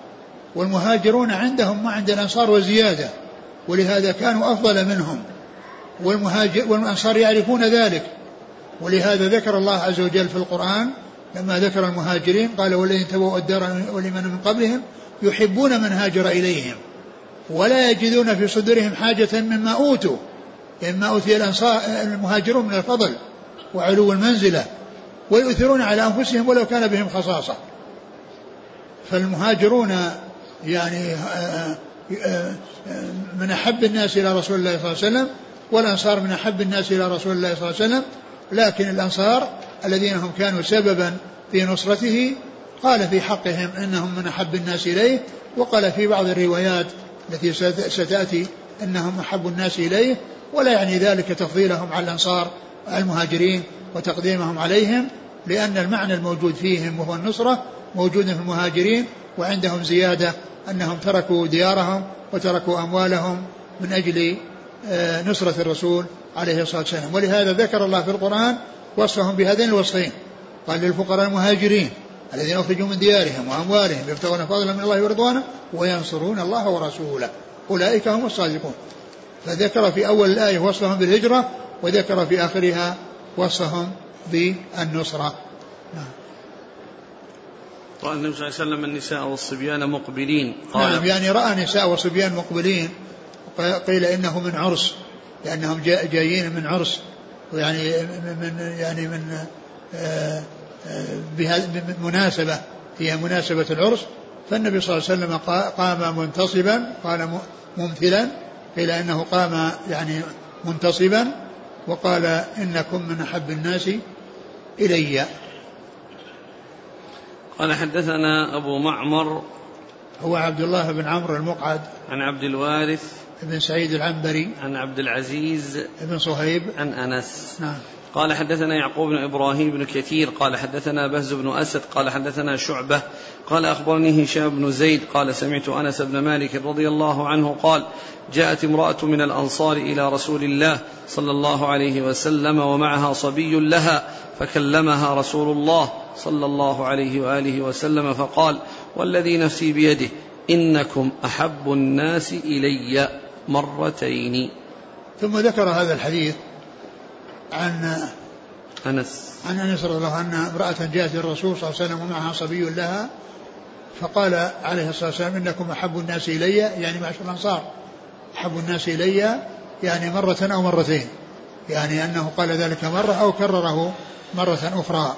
Speaker 2: والمهاجرون عندهم ما عند الأنصار وزيادة ولهذا كانوا أفضل منهم. والمهاجر والأنصار يعرفون ذلك. ولهذا ذكر الله عز وجل في القرآن لما ذكر المهاجرين قال والذين تبوا الدار والإيمان من قبلهم يحبون من هاجر إليهم ولا يجدون في صدورهم حاجة مما أوتوا مما أوتي الأنصار المهاجرون من الفضل وعلو المنزلة ويؤثرون على أنفسهم ولو كان بهم خصاصة. فالمهاجرون يعني آه، آه، من أحب الناس إلى رسول الله صلى الله عليه وسلم والأنصار من أحب الناس إلى رسول الله صلى الله عليه وسلم لكن الأنصار الذين هم كانوا سببا في نصرته قال في حقهم إنهم من أحب الناس إليه وقال في بعض الروايات التي ستأتي إنهم أحب الناس إليه ولا يعني ذلك تفضيلهم على الأنصار المهاجرين وتقديمهم عليهم لأن المعنى الموجود فيهم وهو النصرة موجود في المهاجرين وعندهم زيادة أنهم تركوا ديارهم وتركوا أموالهم من أجل آه، نصرة الرسول عليه الصلاة والسلام. ولهذا ذكر الله في القرآن وصفهم بهذين الوصفين. قال للفقراء المهاجرين الذين أخرجوا من ديارهم وأموالهم يبتغون فضلا من الله ورضوانه وينصرون الله ورسوله. أولئك هم الصادقون. فذكر في أول الآية وصفهم بالهجرة وذكر في آخرها وصفهم بالنصرة. نعم.
Speaker 1: رأى النبي صلى الله عليه وسلم النساء والصبيان مقبلين.
Speaker 2: قال نعم يعني رأى نساء وصبيان مقبلين قيل إنه من عرس لأنهم جايين من عرس ويعني من يعني من آه، آه، بهذه مناسبة هي مناسبة العرس. فالنبي صلى الله عليه وسلم قام منتصبا قال ممثلا قيل إنه قام يعني منتصبا وقال إنكم من أحب الناس إلي.
Speaker 1: قال حدثنا أبو معمر
Speaker 2: هو عبد الله بن عمرو المقعد
Speaker 1: عن عبد الوارث
Speaker 2: بن سعيد العنبري
Speaker 1: عن عبد العزيز
Speaker 2: بن صهيب
Speaker 1: عن أنس.
Speaker 2: نعم.
Speaker 1: قال حدثنا يعقوب بن إبراهيم بن كثير قال حدثنا بهز بن أسد قال حدثنا شعبة قال أخبرني هشام بن زيد قال سمعت أنس بن مالك رضي الله عنه قال جاءت امرأة من الأنصار إلى رسول الله صلى الله عليه وسلم ومعها صبي لها فكلمها رسول الله. صلى الله عليه وآله وسلم فقال والذي نفسي بيده إنكم أحب الناس إلي مرتين.
Speaker 2: ثم ذكر هذا الحديث عن
Speaker 1: أنس.
Speaker 2: عن أنس رضي الله عنه امرأة جاءت الرسول صلى الله عليه وسلم ومعها صبي لها فقال عليه الصلاة والسلام إنكم أحب الناس إلي يعني معشر الأنصار. أحب الناس إلي يعني مرة أو مرتين. يعني أنه قال ذلك مرة أو كرره مرة أخرى.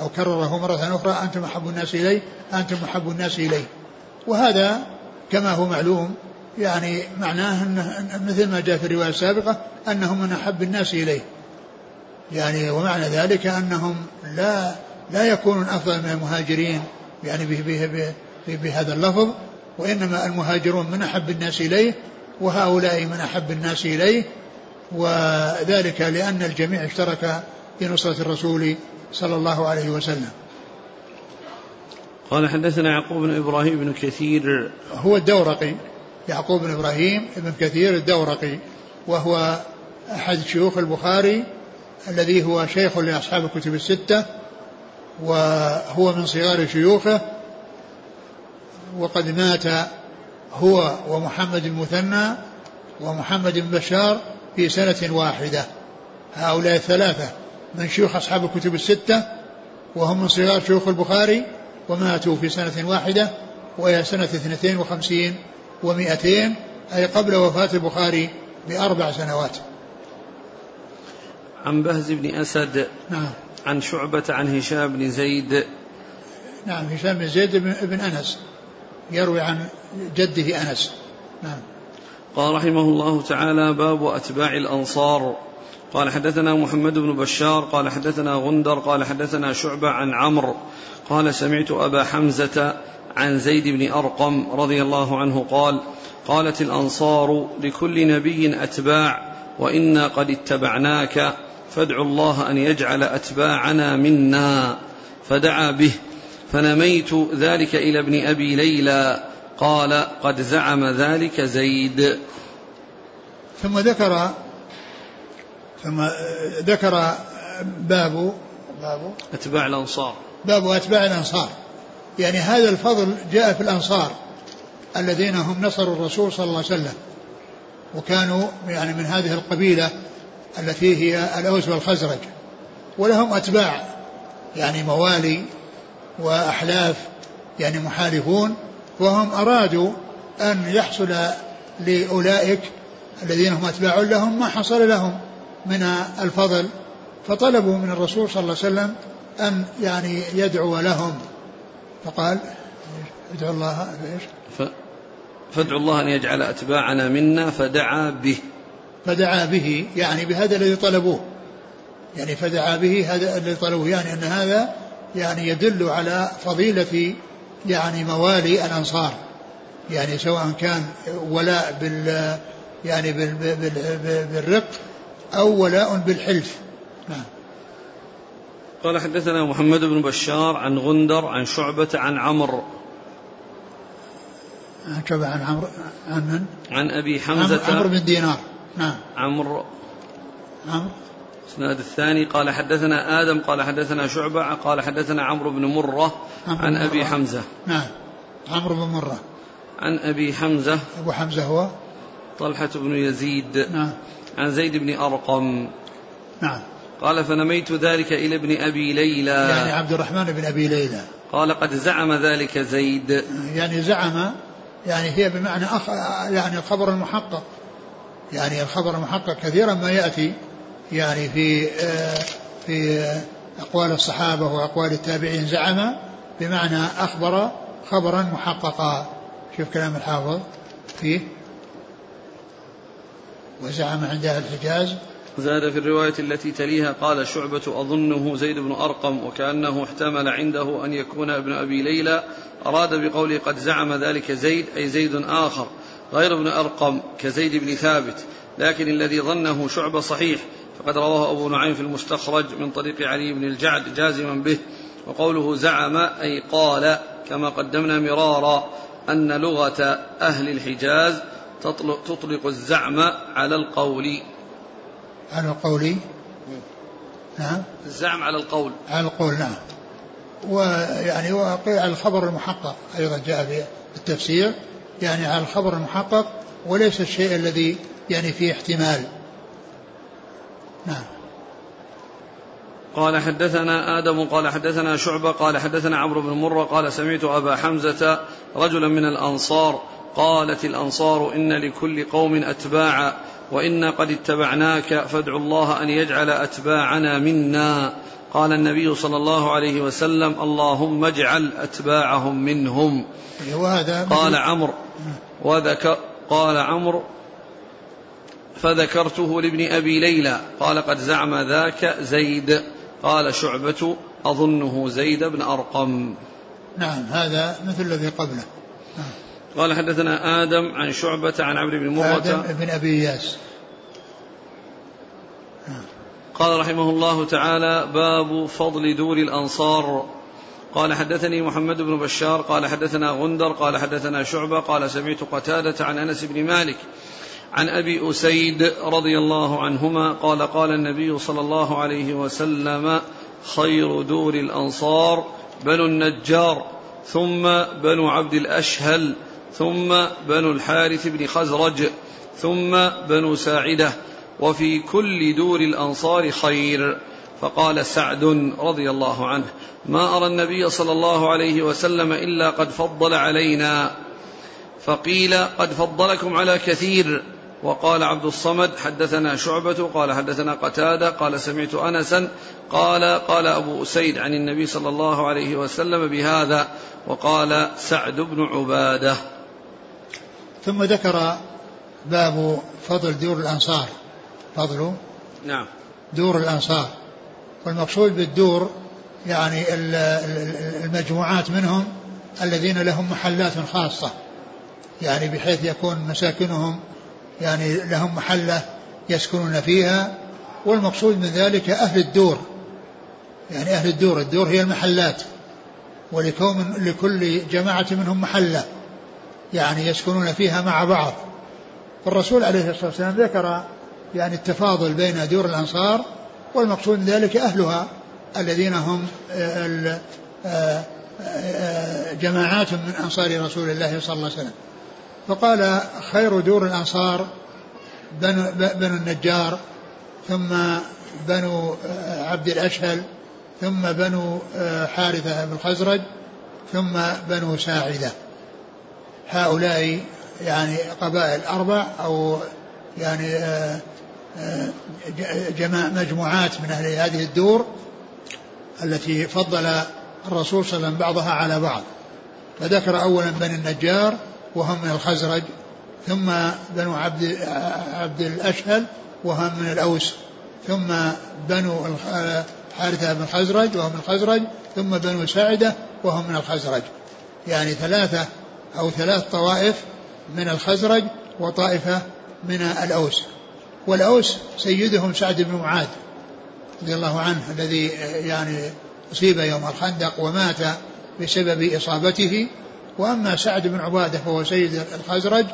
Speaker 2: أو كرره مرة أخرى أنتم أحب الناس إلي أنتم أحب الناس إلي. وهذا كما هو معلوم يعني معناه أنه مثل ما جاء في الرواية السابقة أنهم من أحب الناس إليه يعني ومعنى ذلك أنهم لا لا يكونون أفضل من المهاجرين يعني بهذا اللفظ وإنما المهاجرون من أحب الناس إليه وهؤلاء من أحب الناس إليه وذلك لأن الجميع اشترك في نصرة الرسول صلى الله عليه وسلم.
Speaker 1: قال حدثنا يعقوب بن إبراهيم بن كثير.
Speaker 2: هو الدورقي يعقوب بن إبراهيم بن كثير الدورقي وهو أحد شيوخ البخاري الذي هو شيخ لأصحاب الكتب الستة وهو من صغار شيوخه وقد مات هو ومحمد المثنى ومحمد بن بشار في سنة واحدة. هؤلاء الثلاثة من شيوخ أصحاب الكتب الستة وهم من صغار شيوخ البخاري وماتوا في سنة واحدة وهي سنة اثنتين وخمسين ومائتين أي قبل وفاة البخاري بأربع سنوات.
Speaker 1: عن بهز بن أسد
Speaker 2: نعم.
Speaker 1: عن شعبة عن هشام بن زيد.
Speaker 2: نعم هشام بن زيد بن أنس يروي عن جده أنس. نعم.
Speaker 1: قال رحمه الله تعالى باب أتباع الأنصار. قال حدثنا محمد بن بشار قال حدثنا غندر قال حدثنا شعبة عن عمرو قال سمعت أبا حمزة عن زيد بن أرقم رضي الله عنه قال قالت الأنصار لكل نبي أتباع وإنا قد اتبعناك فادعوا الله أن يجعل أتباعنا منا فدعا به فنميت ذلك إلى ابن أبي ليلى قال قد زعم ذلك زيد.
Speaker 2: ثم ذكر ثم ذكر باب
Speaker 1: باب أتباع الأنصار.
Speaker 2: باب أتباع الأنصار. يعني هذا الفضل جاء في الأنصار الذين هم نصروا الرسول صلى الله عليه وسلم وكانوا يعني من هذه القبيلة التي هي الأوس والخزرج. ولهم أتباع يعني موالي وأحلاف يعني محاربون وهم أرادوا أن يحصل لأولئك الذين هم أتباع لهم ما حصل لهم. من الفضل فطلبوا من الرسول صلى الله عليه وسلم أن يعني يدعو لهم. فقال ادعو الله إيش؟
Speaker 1: فادعوا الله أن يجعل أتباعنا منا فدعا به.
Speaker 2: فدعا به يعني بهذا الذي طلبوه. يعني فدعا به هذا الذي طلبوه يعني أن هذا يعني يدل على فضيلة يعني موالي الأنصار. يعني سواء كان ولاء بال يعني بال بال بالرق أو ولاء بالحلف. نعم.
Speaker 1: قال حدثنا محمد بن بشار عن غندر عن شعبة عن عمرو.
Speaker 2: عن شعبة عن عمرو عن من؟
Speaker 1: عن أبي حمزة.
Speaker 2: عمرو بن دينار. نعم.
Speaker 1: عمرو.
Speaker 2: عمرو.
Speaker 1: الإسناد الثاني قال حدثنا آدم قال حدثنا شعبة قال حدثنا عمرو بن مرة عن أبي مرة. حمزة.
Speaker 2: نعم. عمرو بن مرة.
Speaker 1: عن أبي حمزة.
Speaker 2: أبو حمزة هو؟
Speaker 1: طلحة بن يزيد.
Speaker 2: نعم.
Speaker 1: عن زيد بن أرقم.
Speaker 2: نعم.
Speaker 1: قال فنميت ذلك إلى ابن أبي ليلى.
Speaker 2: يعني عبد الرحمن بن أبي ليلى.
Speaker 1: قال قد زعم ذلك زيد.
Speaker 2: يعني زعم يعني هي بمعنى أخ يعني الخبر المحقق. يعني الخبر المحقق كثيرا ما يأتي يعني في في أقوال الصحابة وأقوال التابعين. زعم بمعنى أخبر خبرا محققا. شوف كلام الحافظ. فيه. وزعم عند أهل الحجاز.
Speaker 1: زاد في الرواية التي تليها قال شعبة أظنه زيد بن أرقم وكأنه احتمل عنده أن يكون ابن أبي ليلى. أراد بقوله قد زعم ذلك زيد أي زيد آخر غير ابن أرقم كزيد بن ثابت. لكن الذي ظنه شعبة صحيح فقد رواه أبو نعيم في المستخرج من طريق علي بن الجعد جازما به. وقوله زعم أي قال كما قدمنا مرارا أن لغة أهل الحجاز تطلق الزعم على القول.
Speaker 2: على القول؟ نعم.
Speaker 1: الزعم على القول.
Speaker 2: على القول نعم. ويعني وقيل على الخبر المحقق أيضا جاء في التفسير. يعني على الخبر المحقق وليس الشيء الذي يعني فيه احتمال. نعم.
Speaker 1: قال حدثنا آدم قال حدثنا شعبة قال حدثنا عمرو بن مرة قال سمعت أبا حمزة رجلا من الأنصار قالت الأنصار إن لكل قوم أتباعا وإنا قد اتبعناك فادعوا الله أن يجعل أتباعنا منا. قال النبي صلى الله عليه وسلم اللهم اجعل أتباعهم منهم. قال عمرو وذكر قال عمرو فذكرته لابن أبي ليلى. قال قد زعم ذاك زيد. قال شعبة أظنه زيد بن أرقم.
Speaker 2: نعم هذا مثل الذي قبله. نعم.
Speaker 1: قال حدثنا آدم عن شعبة عن عمرو بن مرة
Speaker 2: آدم بن أبي إياس
Speaker 1: نعم. قال رحمه الله تعالى باب فضل دور الأنصار. قال حدثني محمد بن بشار قال حدثنا غندر قال حدثنا شعبة قال سمعت قتادة عن أنس بن مالك عن أبي أسيد رضي الله عنهما قال قال النبي صلى الله عليه وسلم خير دور الأنصار بنو النجار ثم بنو عبد الأشهل. ثم بنو الحارث بن خزرج ثم بنو ساعدة وفي كل دور الأنصار خير. فقال سعد رضي الله عنه ما أرى النبي صلى الله عليه وسلم إلا قد فضل علينا. فقيل قد فضلكم على كثير. وقال عبد الصمد حدثنا شعبة قال حدثنا قتادة قال سمعت أنسا قال قال أبو أسيد عن النبي صلى الله عليه وسلم بهذا وقال سعد بن عبادة.
Speaker 2: ثم ذكر باب فضل دور الأنصار. فضل
Speaker 1: نعم.
Speaker 2: دور الأنصار. والمقصود بالدور يعني المجموعات منهم الذين لهم محلات خاصة. يعني بحيث يكون مساكنهم يعني لهم محلة يسكنون فيها. والمقصود من ذلك أهل الدور. يعني أهل الدور. الدور هي المحلات. ولكون لكل جماعة منهم محلة. يعني يسكنون فيها مع بعض. فالرسول عليه الصلاة والسلام ذكر يعني التفاضل بين دور الأنصار والمقصود من ذلك أهلها الذين هم آه، آه، آه، جماعات من أنصار رسول الله صلى الله عليه وسلم. فقال خير دور الأنصار بنو, بنو النجار ثم بنو عبد الأشهل ثم بنو حارثة بن الخزرج ثم بنو ساعدة. هؤلاء يعني قبائل أربع أو يعني آه، جماع مجموعات من أهل هذه الدور التي فضل الرسول صلى الله عليه وسلم بعضها على بعض. فذكر أولا بني النجار وهم من الخزرج ثم بنو عبد عبد الأشهل وهم من الأوس ثم بنو حارثة بن الخزرج وهم من الخزرج ثم بنو ساعدة وهم من الخزرج. يعني ثلاثة أو ثلاث طوائف من الخزرج وطائفة من الأوس. والأوس سيدهم سعد بن معاذ رضي الله عنه الذي يعني أصيب يوم الخندق ومات بسبب إصابته. وأما سعد بن عبادة فهو سيد الخزرج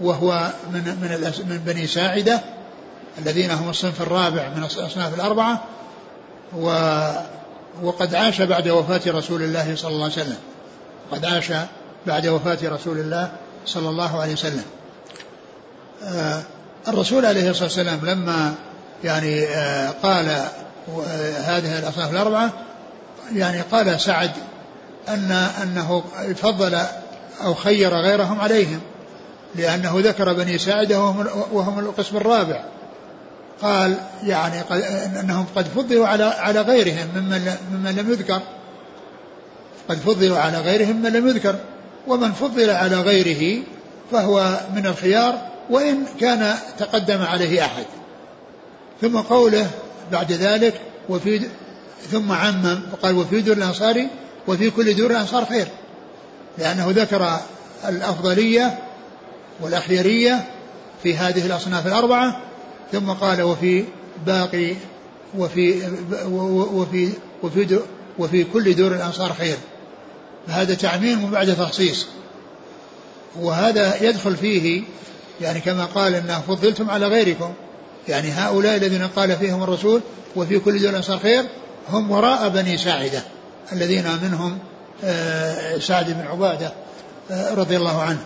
Speaker 2: وهو من من من بني ساعدة الذين هم الصنف الرابع من الأصناف الأربعة. و وقد عاش بعد وفاة رسول الله صلى الله عليه وسلم. قد عاش بعد وفاة رسول الله صلى الله عليه وسلم. آه الرسول عليه الصلاة والسلام لما يعني آه قال آه هذه الأصناف الأربعة يعني قال سعد أن أنه فضل أو خير غيرهم عليهم لأنه ذكر بني ساعدة وهم, القسم الرابع. قال يعني أنهم قد فضلوا على على غيرهم ممن ممن لم يذكر. قد فضلوا على غيرهم ممن لم يذكر. ومن فضل على غيره فهو من الخيار وإن كان تقدم عليه أحد. ثم قوله بعد ذلك وفي ثم عمم وقال وفي دور الأنصار وفي كل دور الأنصار خير. لأنه ذكر الأفضلية والأخيرية في هذه الأصناف الأربعة ثم قال وفي باقي وفي وفي وفي وفي كل دور الأنصار خير. فهذا تعميم بعد تخصيص. وهذا يدخل فيه يعني كما قال انه فضلتم على غيركم. يعني هؤلاء الذين قال فيهم الرسول وفي كل دول الأنصار خير هم وراء بني ساعدة الذين منهم آه، سعد بن عبادة آه، رضي الله عنه.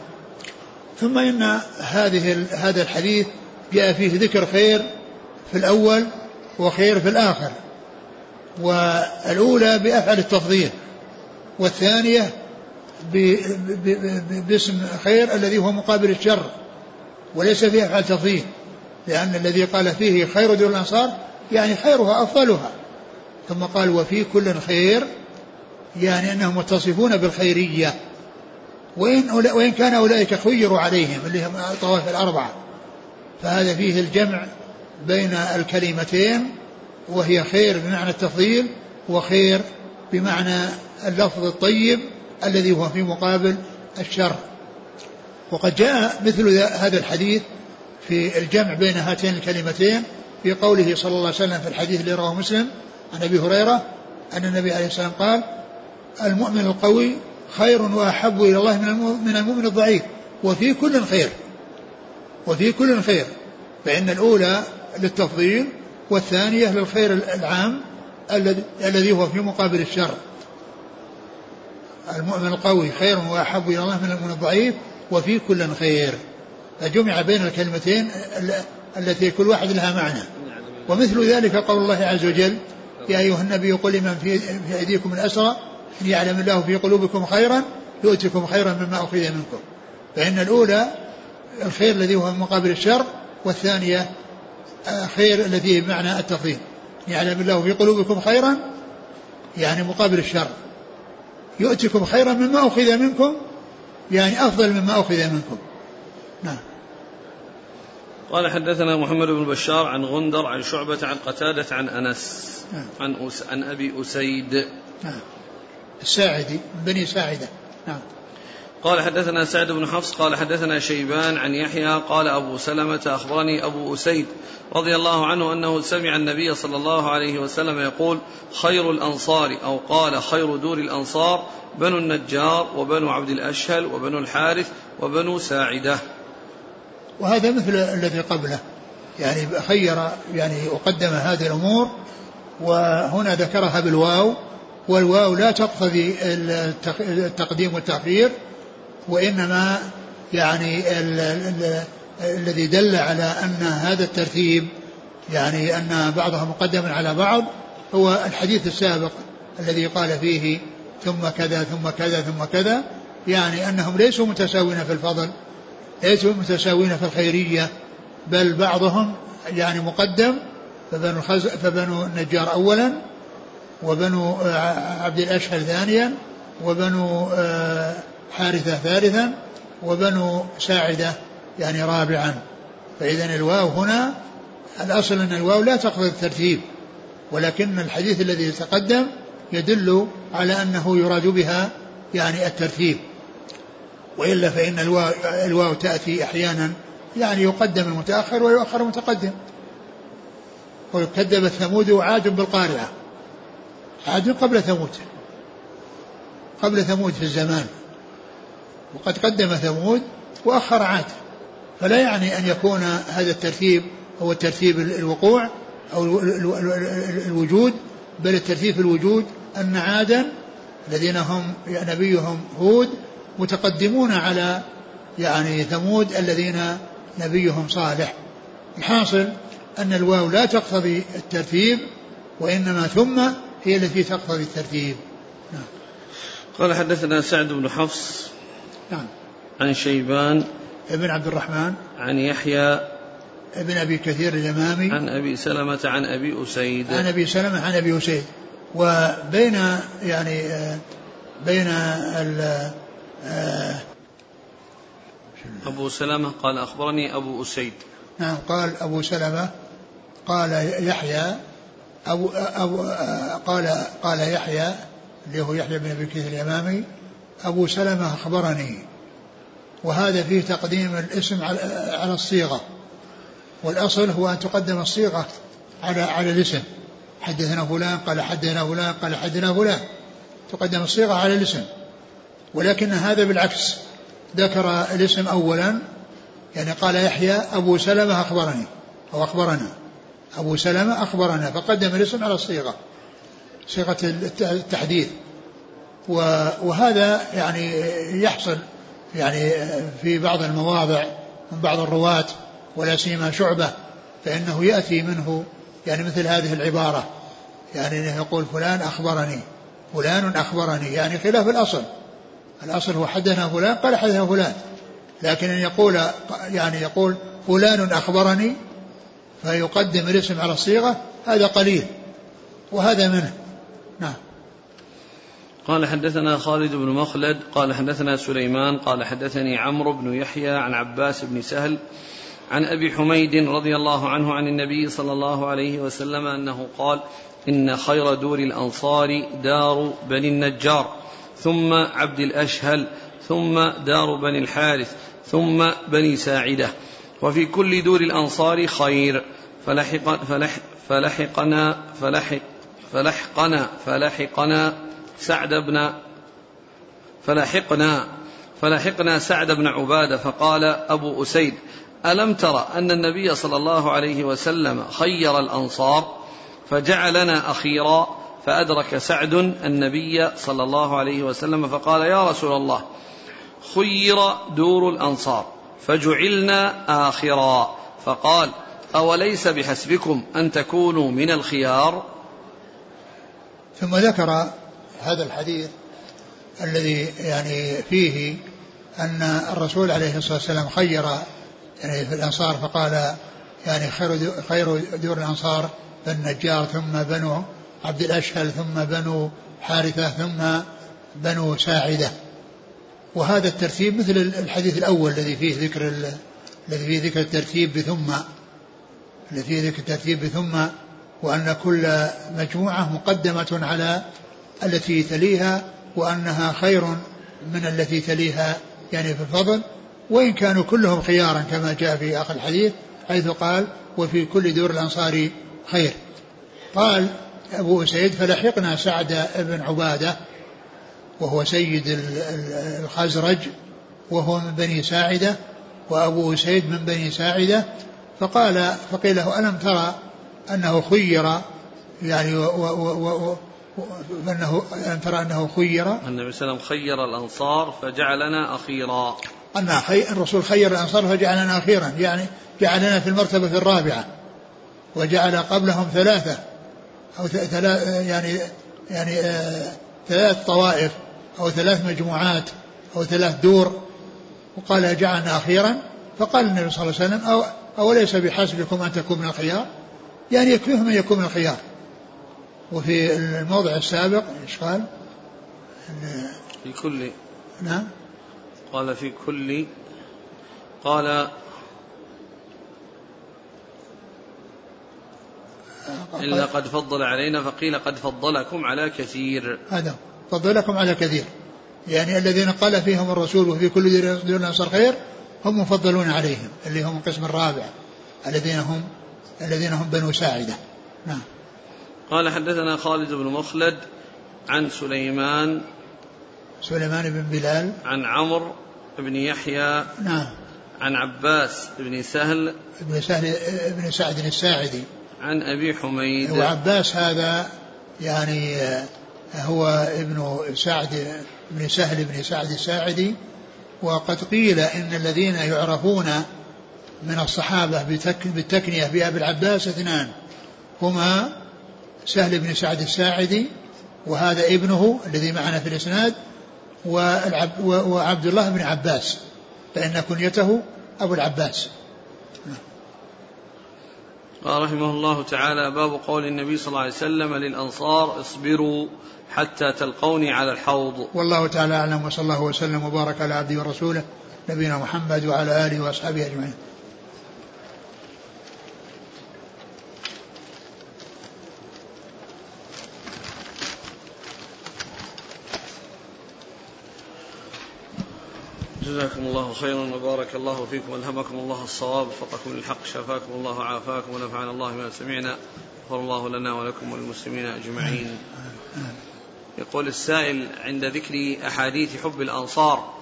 Speaker 2: ثم إن هذه هذا الحديث جاء فيه ذكر خير في الأول وخير في الآخر. والأولى بأفعل التفضيل. والثانية باسم خير الذي هو مقابل الشر وليس فيه أفعال تفضيل لأن الذي قال فيه خير دور الأنصار يعني خيرها أفضلها. ثم قال وفي كل خير يعني أنهم متصفون بالخيرية. وإن, وإن كان أولئك خيروا عليهم اللي هم الطوائف الأربعة. فهذا فيه الجمع بين الكلمتين وهي خير بمعنى التفضيل وخير بمعنى اللفظ الطيب الذي هو في مقابل الشر. وقد جاء مثل هذا الحديث في الجمع بين هاتين الكلمتين في قوله صلى الله عليه وسلم في الحديث اللي رواه مسلم عن أبي هريرة أن النبي عليه والسلام قال المؤمن القوي خير وأحب إلى الله من المؤمن الضعيف وفي كل خير وفي كل خير فإن الأولى للتفضيل والثانية للخير العام الذي هو في مقابل الشر. المؤمن القوي خير وأحب إلى الله من المؤمن الضعيف وفي كل خير. فجمع بين الكلمتين التي كل واحد لها معنى. ومثل ذلك قول الله عز وجل يا أيها النبي قل لمن في, أيديكم الأسرى إن يعلم الله في قلوبكم خيرا يؤتكم خيرا مما اخذ منكم. فإن الأولى الخير الذي هو مقابل الشر والثانية خير الذي بمعنى التفضيل. يعلم الله في قلوبكم خيرا يعني مقابل الشر. يؤتكم خيرا مما أخذ منكم يعني أفضل مما أخذ منكم. نعم.
Speaker 1: قال حدثنا محمد بن بشار عن غندر عن شعبة عن قتادة عن أنس نعم. عن أس عن أبي أسيد.
Speaker 2: نعم. الساعدي بني ساعدة. نعم.
Speaker 1: قال حدثنا سعد بن حفص قال حدثنا شيبان عن يحيى قال أبو سلمة أخبرني أبو أسيد رضي الله عنه أنه سمع النبي صلى الله عليه وسلم يقول خير الأنصار أو قال خير دور الأنصار بنو النجار وبنو عبد الأشهل وبنو الحارث وبنو ساعدة.
Speaker 2: وهذا مثل الذي قبله يعني خير يعني وقدم هذه الأمور وهنا ذكرها بالواو والواو لا تقتضي التقديم والتأخير وإنما يعني ال ال الذي دل على أن هذا الترتيب يعني أن بعضها مقدم على بعض هو الحديث السابق الذي قال فيه ثم كذا ثم كذا ثم كذا يعني أنهم ليسوا متساوين في الفضل ليسوا متساوين في الخيرية بل بعضهم يعني مقدم فبنو. فبنو النجار أولا وبنو عبد الأشهر ثانيا وبنو آه، حارثة ثالثا وبنو ساعدة يعني رابعا. فإذا الواو هنا الأصل أن الواو لا تقضي الترتيب ولكن الحديث الذي تقدم يدل على أنه يراد بها يعني الترتيب. وإلا فإن الواو, الواو تأتي أحيانا يعني يقدم المتأخر ويؤخر المتقدم. وكذبت ثمود وعاد بالقارعة. عاد قبل ثمود قبل ثمود في الزمان. وقد قدم ثمود وأخر عاد. فلا يعني أن يكون هذا الترتيب هو الترتيب الوقوع أو الوجود بل الترتيب في الوجود أن عادا الذين هم نبيهم هود متقدمون على يعني ثمود الذين نبيهم صالح. الحاصل أن الواو لا تقتضي الترتيب وإنما ثم هي التي تقتضي الترتيب.
Speaker 1: نعم. قال حدثنا سعد بن حفص
Speaker 2: نعم.
Speaker 1: عن شيبان
Speaker 2: ابن عبد الرحمن.
Speaker 1: عن يحيى
Speaker 2: ابن أبي كثير اليمامي.
Speaker 1: عن أبي سلمة عن أبي أسيد.
Speaker 2: عن أبي سلمة عن أبي أسيد. وبين يعني آه، بين ال آه،
Speaker 1: أبو سلمة قال أخبرني أبو أسيد.
Speaker 2: نعم قال أبو سلمة قال يحيى أبو, أبو قال قال يحيى اللي هو يحيى بن أبي كثير اليمامي. أبو سلمة أخبرني وهذا فيه تقديم الاسم على الصيغة والأصل هو أن تقدم الصيغة على على الاسم. حدثنا فلان قال حدثنا فلان قال حدثنا فلان. تقدم الصيغة على الاسم ولكن هذا بالعكس. ذكر الاسم أولا يعني قال يحيى أبو سلمة أخبرني أو أخبرنا. أبو سلمة أخبرنا فقدم الاسم على الصيغة صيغة التحديث. وهذا يعني يحصل يعني في بعض المواضع من بعض الرواة ولا سيما شعبة فإنه يأتي منه يعني مثل هذه العبارة. يعني يقول فلان أخبرني فلان أخبرني يعني خلاف الأصل. الأصل هو حدثنا فلان قال حدثنا فلان. لكن أن يقول يعني يقول فلان أخبرني فيقدم الاسم على الصيغة هذا قليل وهذا منه. نعم.
Speaker 1: قال حدثنا خالد بن مخلد قال حدثنا سليمان قال حدثني عمرو بن يحيى عن عباس بن سهل عن أبي حميد رضي الله عنه عن النبي صلى الله عليه وسلم أنه قال إن خير دور الأنصار دار بني النجار ثم عبد الأشهل ثم دار بني الحارث ثم بني ساعدة وفي كل دور الأنصار خير فلحق فلح فلحقنا فلحق فلحقنا فلحقنا سعد بن فلحقنا فلحقنا سعد بن عبادة فقال أبو أسيد ألم ترى أن النبي صلى الله عليه وسلم خير الأنصار؟ فجعلنا أخيرا فأدرك سعد النبي صلى الله عليه وسلم فقال يا رسول الله خير دور الأنصار فجعلنا آخرا. فقال أوليس بحسبكم أن تكونوا من الخيار؟
Speaker 2: ثم ذكر هذا الحديث الذي يعني فيه أن الرسول عليه الصلاة والسلام خير يعني في الأنصار فقال يعني خير خير دور الأنصار بن ثم بنو عبد الأشهل ثم بنو حارثة ثم بنو ساعدة. وهذا الترتيب مثل الحديث الأول الذي فيه ذكر الذي فيه ذكر الترتيب بثم الذي فيه ذكر الترتيب بثم وأن كل مجموعة مقدمة على التي تليها وأنها خير من التي تليها يعني في الفضل وإن كانوا كلهم خيارا كما جاء في آخر الحديث حيث قال وفي كل دور الأنصار خير. قال أبو أسيد فلحقنا سعد بن عبادة وهو سيد الخزرج وهو من بني ساعدة وأبو أسيد من بني ساعدة. فقال فقيل له ألم ترى أنه خير؟ يعني و و و فانه أن ترى أنه خير.
Speaker 1: النبي صلى الله عليه وسلم خير الأنصار فجعلنا أخيرا.
Speaker 2: أن خي... الرسول خير الأنصار فجعلنا أخيرا. يعني جعلنا في المرتبة الرابعة. وجعل قبلهم ثلاثة. أو ثلاث يعني يعني آه ثلاث طوائف. أو ثلاث مجموعات. أو ثلاث دور. وقال جعلنا أخيرا. فقال النبي صلى الله عليه وسلم أو أوليس بحسبكم أن تكون من الخيار؟ يعني يكفيهم أن يكون من الخيار. وفي الموضع السابق إيش قال؟
Speaker 1: في كل
Speaker 2: نعم.
Speaker 1: قال في كل قال إلا قد فضل علينا فقيل قد فضلكم على كثير.
Speaker 2: هذا فضلكم على كثير. يعني الذين قال فيهم الرسول وفي كل دون أنصار خير هم مفضلون عليهم اللي هم القسم الرابع الذين هم الذين هم بنو ساعدة. نعم.
Speaker 1: قال حدثنا خالد بن مخلد عن سليمان
Speaker 2: سليمان بن بلال.
Speaker 1: عن عمرو بن يحيى
Speaker 2: نعم.
Speaker 1: عن عباس بن سهل
Speaker 2: بن سهل بن سعد الساعدي.
Speaker 1: عن أبي حميد.
Speaker 2: وعباس هذا يعني هو ابن سعد بن سهل بن سعد الساعدي. وقد قيل إن الذين يعرفون من الصحابة بالتكنية بأبي العباس اثنان هما سهل بن سعد الساعدي وهذا ابنه الذي معنا في الإسناد وعبد الله بن عباس فإن كنيته أبو العباس.
Speaker 1: قال رحمه الله تعالى باب قول النبي صلى الله عليه وسلم للأنصار اصبروا حتى تلقوني على الحوض.
Speaker 2: والله تعالى أعلم وصلى الله وسلم وبارك على عبده ورسوله نبينا محمد وعلى آله وأصحابه أجمعين.
Speaker 1: جزاكم الله خيرا وبارك الله فيكم والهمكم الله الصواب وفقكم للحق شفاكم الله وعافاكم ونفعنا الله ما سمعنا غفر الله لنا ولكم وللمسلمين أجمعين. يقول السائل عند ذكر أحاديث حب الأنصار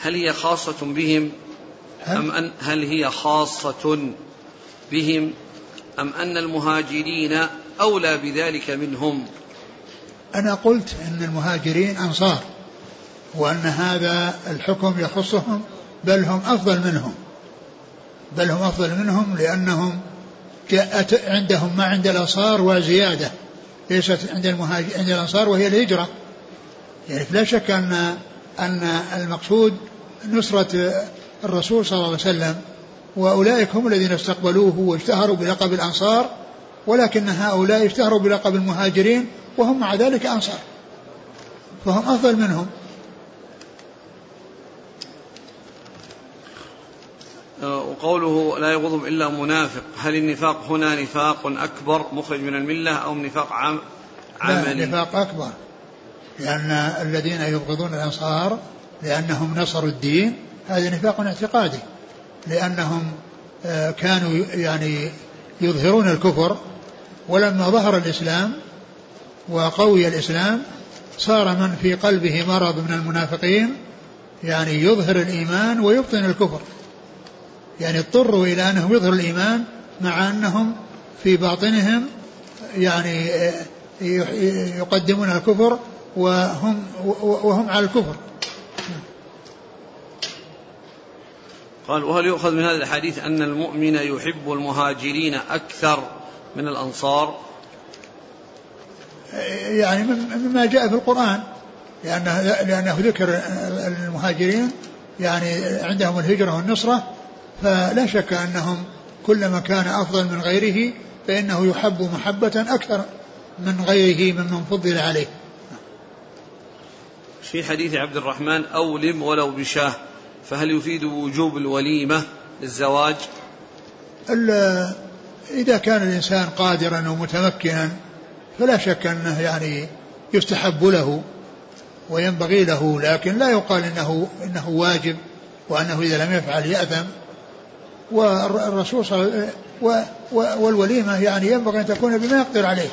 Speaker 1: هل هي خاصة بهم أم أن هل هي خاصة بهم أم أن المهاجرين أولى بذلك منهم؟
Speaker 2: أنا قلت أن المهاجرين أنصار وأن هذا الحكم يخصهم بل هم أفضل منهم. بل هم أفضل منهم لأنهم جاءت عندهم ما عند الأنصار وزيادة. ليست عند المهاجر عند الأنصار وهي الهجرة. يعني لا شك أن أن المقصود نصرة الرسول صلى الله عليه وسلم وأولئك هم الذين استقبلوه واشتهروا بلقب الأنصار ولكن هؤلاء اشتهروا بلقب المهاجرين وهم مع ذلك أنصار. فهم أفضل منهم.
Speaker 1: وقوله لا يبغضهم إلا منافق. هل النفاق هنا نفاق أكبر مخرج من الملة أو نفاق عام عملي؟
Speaker 2: لا نفاق أكبر. لأن الذين يبغضون الأنصار لأنهم نصروا الدين هذا نفاق اعتقادي. لأنهم آه، كانوا يعني يظهرون الكفر ولما ظهر الإسلام وقوي الإسلام صار من في قلبه مرض من المنافقين يعني يظهر الإيمان ويبطن الكفر. يعني اضطروا إلى أنهم يظهروا الإيمان مع أنهم في باطنهم يعني آه، يقدمون الكفر وهم وهم على الكفر.
Speaker 1: قال وهل يؤخذ من هذا الحديث أن المؤمن يحب المهاجرين أكثر من الأنصار؟
Speaker 2: يعني مما جاء في القرآن لأنه, لأنه ذكر المهاجرين يعني عندهم الهجرة والنصرة فلا شك أنهم كلما كان أفضل من غيره فإنه يحب محبة أكثر من غيره ممن فضل عليه.
Speaker 1: في حديث عبد الرحمن أولم ولو بشاه فهل يفيد وجوب الوليمة للزواج؟
Speaker 2: إذا كان الإنسان قادرا ومتمكنا فلا شك أنه يعني يستحب له وينبغي له لكن لا يقال إنه إنه واجب وأنه إذا لم يفعل يأثم. والرسول صلى الله عليه وسلم والوليمة يعني ينبغي أن تكون بما يقدر عليه.